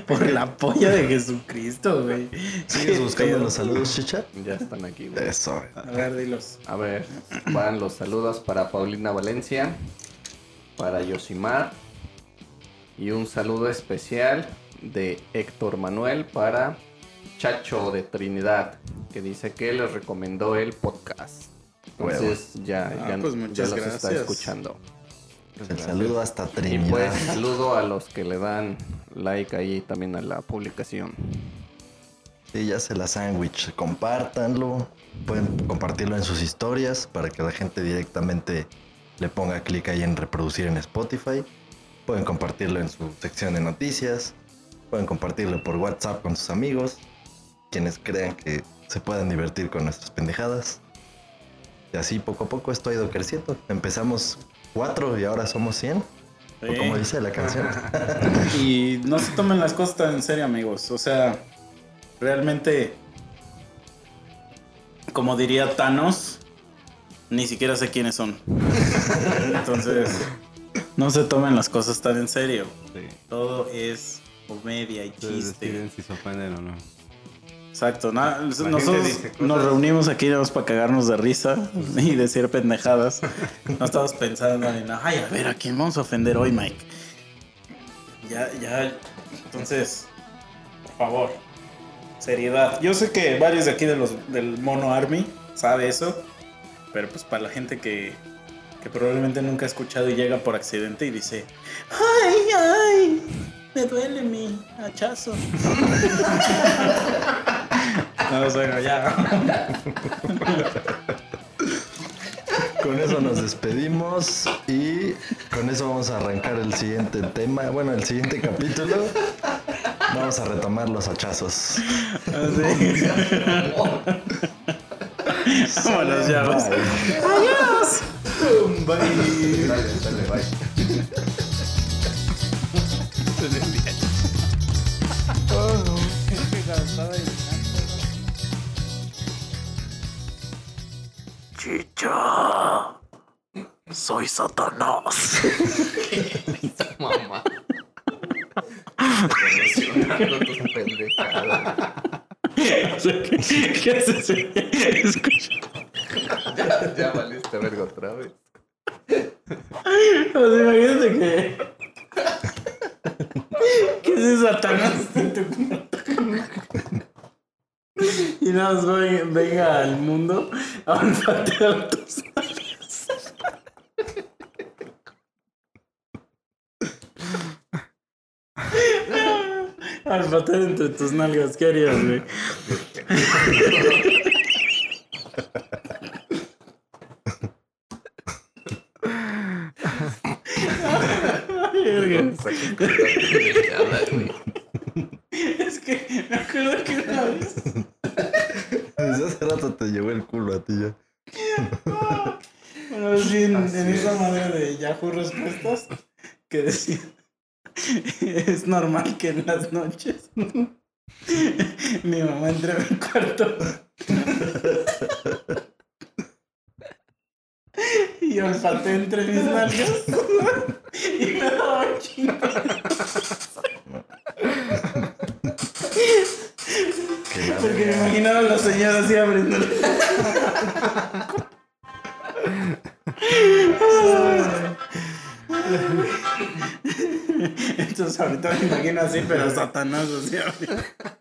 Por la polla de Jesucristo, güey. ¿Sigues buscando los saludos, chicha? Ya están aquí, güey. Eso. A ver, dilos. A ver, van los saludos para Paulina Valencia, para Yosimar y un saludo especial de Héctor Manuel para Chacho de Trinidad, que dice que les recomendó el podcast. Entonces ya, Ah, ya, pues ya los está gracias. escuchando. El saludo hasta Y Trinidad. pues saludo a los que le dan like ahí también a la publicación. Sí, ya se la sándwich. Compártanlo. Pueden compartirlo en sus historias para que la gente directamente le ponga clic ahí en reproducir en Spotify. Pueden compartirlo en su sección de noticias. Pueden compartirlo por WhatsApp con sus amigos. Quienes crean que se puedan divertir con nuestras pendejadas. Y así poco a poco esto ha ido creciendo. Empezamos cuatro y ahora somos 100. O como dice la canción. Y no se tomen las cosas tan en serio, amigos. O sea, realmente, como diría Thanos, ni siquiera sé quiénes son. Entonces, no se tomen las cosas tan en serio. Sí. Todo es comedia y chiste. deciden si se ofenden o no. Exacto. na- nosotros dice nos reunimos aquí nada más para cagarnos de risa y decir pendejadas. No estamos pensando en. Ay, a ver, ¿a quién vamos a ofender hoy, Mike? Ya, ya. Entonces, por favor, seriedad. Yo sé que varios de aquí de los, del Mono Army sabe eso, pero pues para la gente que, que probablemente nunca ha escuchado y llega por accidente y dice, ay, ay, me duele mi hachazo. No, bueno, ya. Con eso nos despedimos y con eso vamos a arrancar el siguiente tema, bueno, el siguiente capítulo. Vamos a retomar los hachazos. Así. Vámonos ya. pues. Bye. Dale, dale, bye. Soy Satanás. Mamá. ¿Qué es eso? Escucha. Ya, ya valiste verga otra vez. O sea, imagínate que. ¿Qué es eso, Satanás? tu? Y nada más ve- venga al mundo a olfatear tus nalgas. A olfatear entre tus nalgas, ¿qué harías, güey? Es que me acuerdo que una vez. Desde hace rato te llevó el culo a ti ya. Vez vi en, en esa madre de Yahoo Respuestas que decía: normal que en las noches. Mi mamá entre a mi cuarto. Y olfateé entre mis nalgas. Y me daba la Porque me imaginaba a la señora así abriéndole. Ahorita me imagino así, pero Satanás así. ahorita.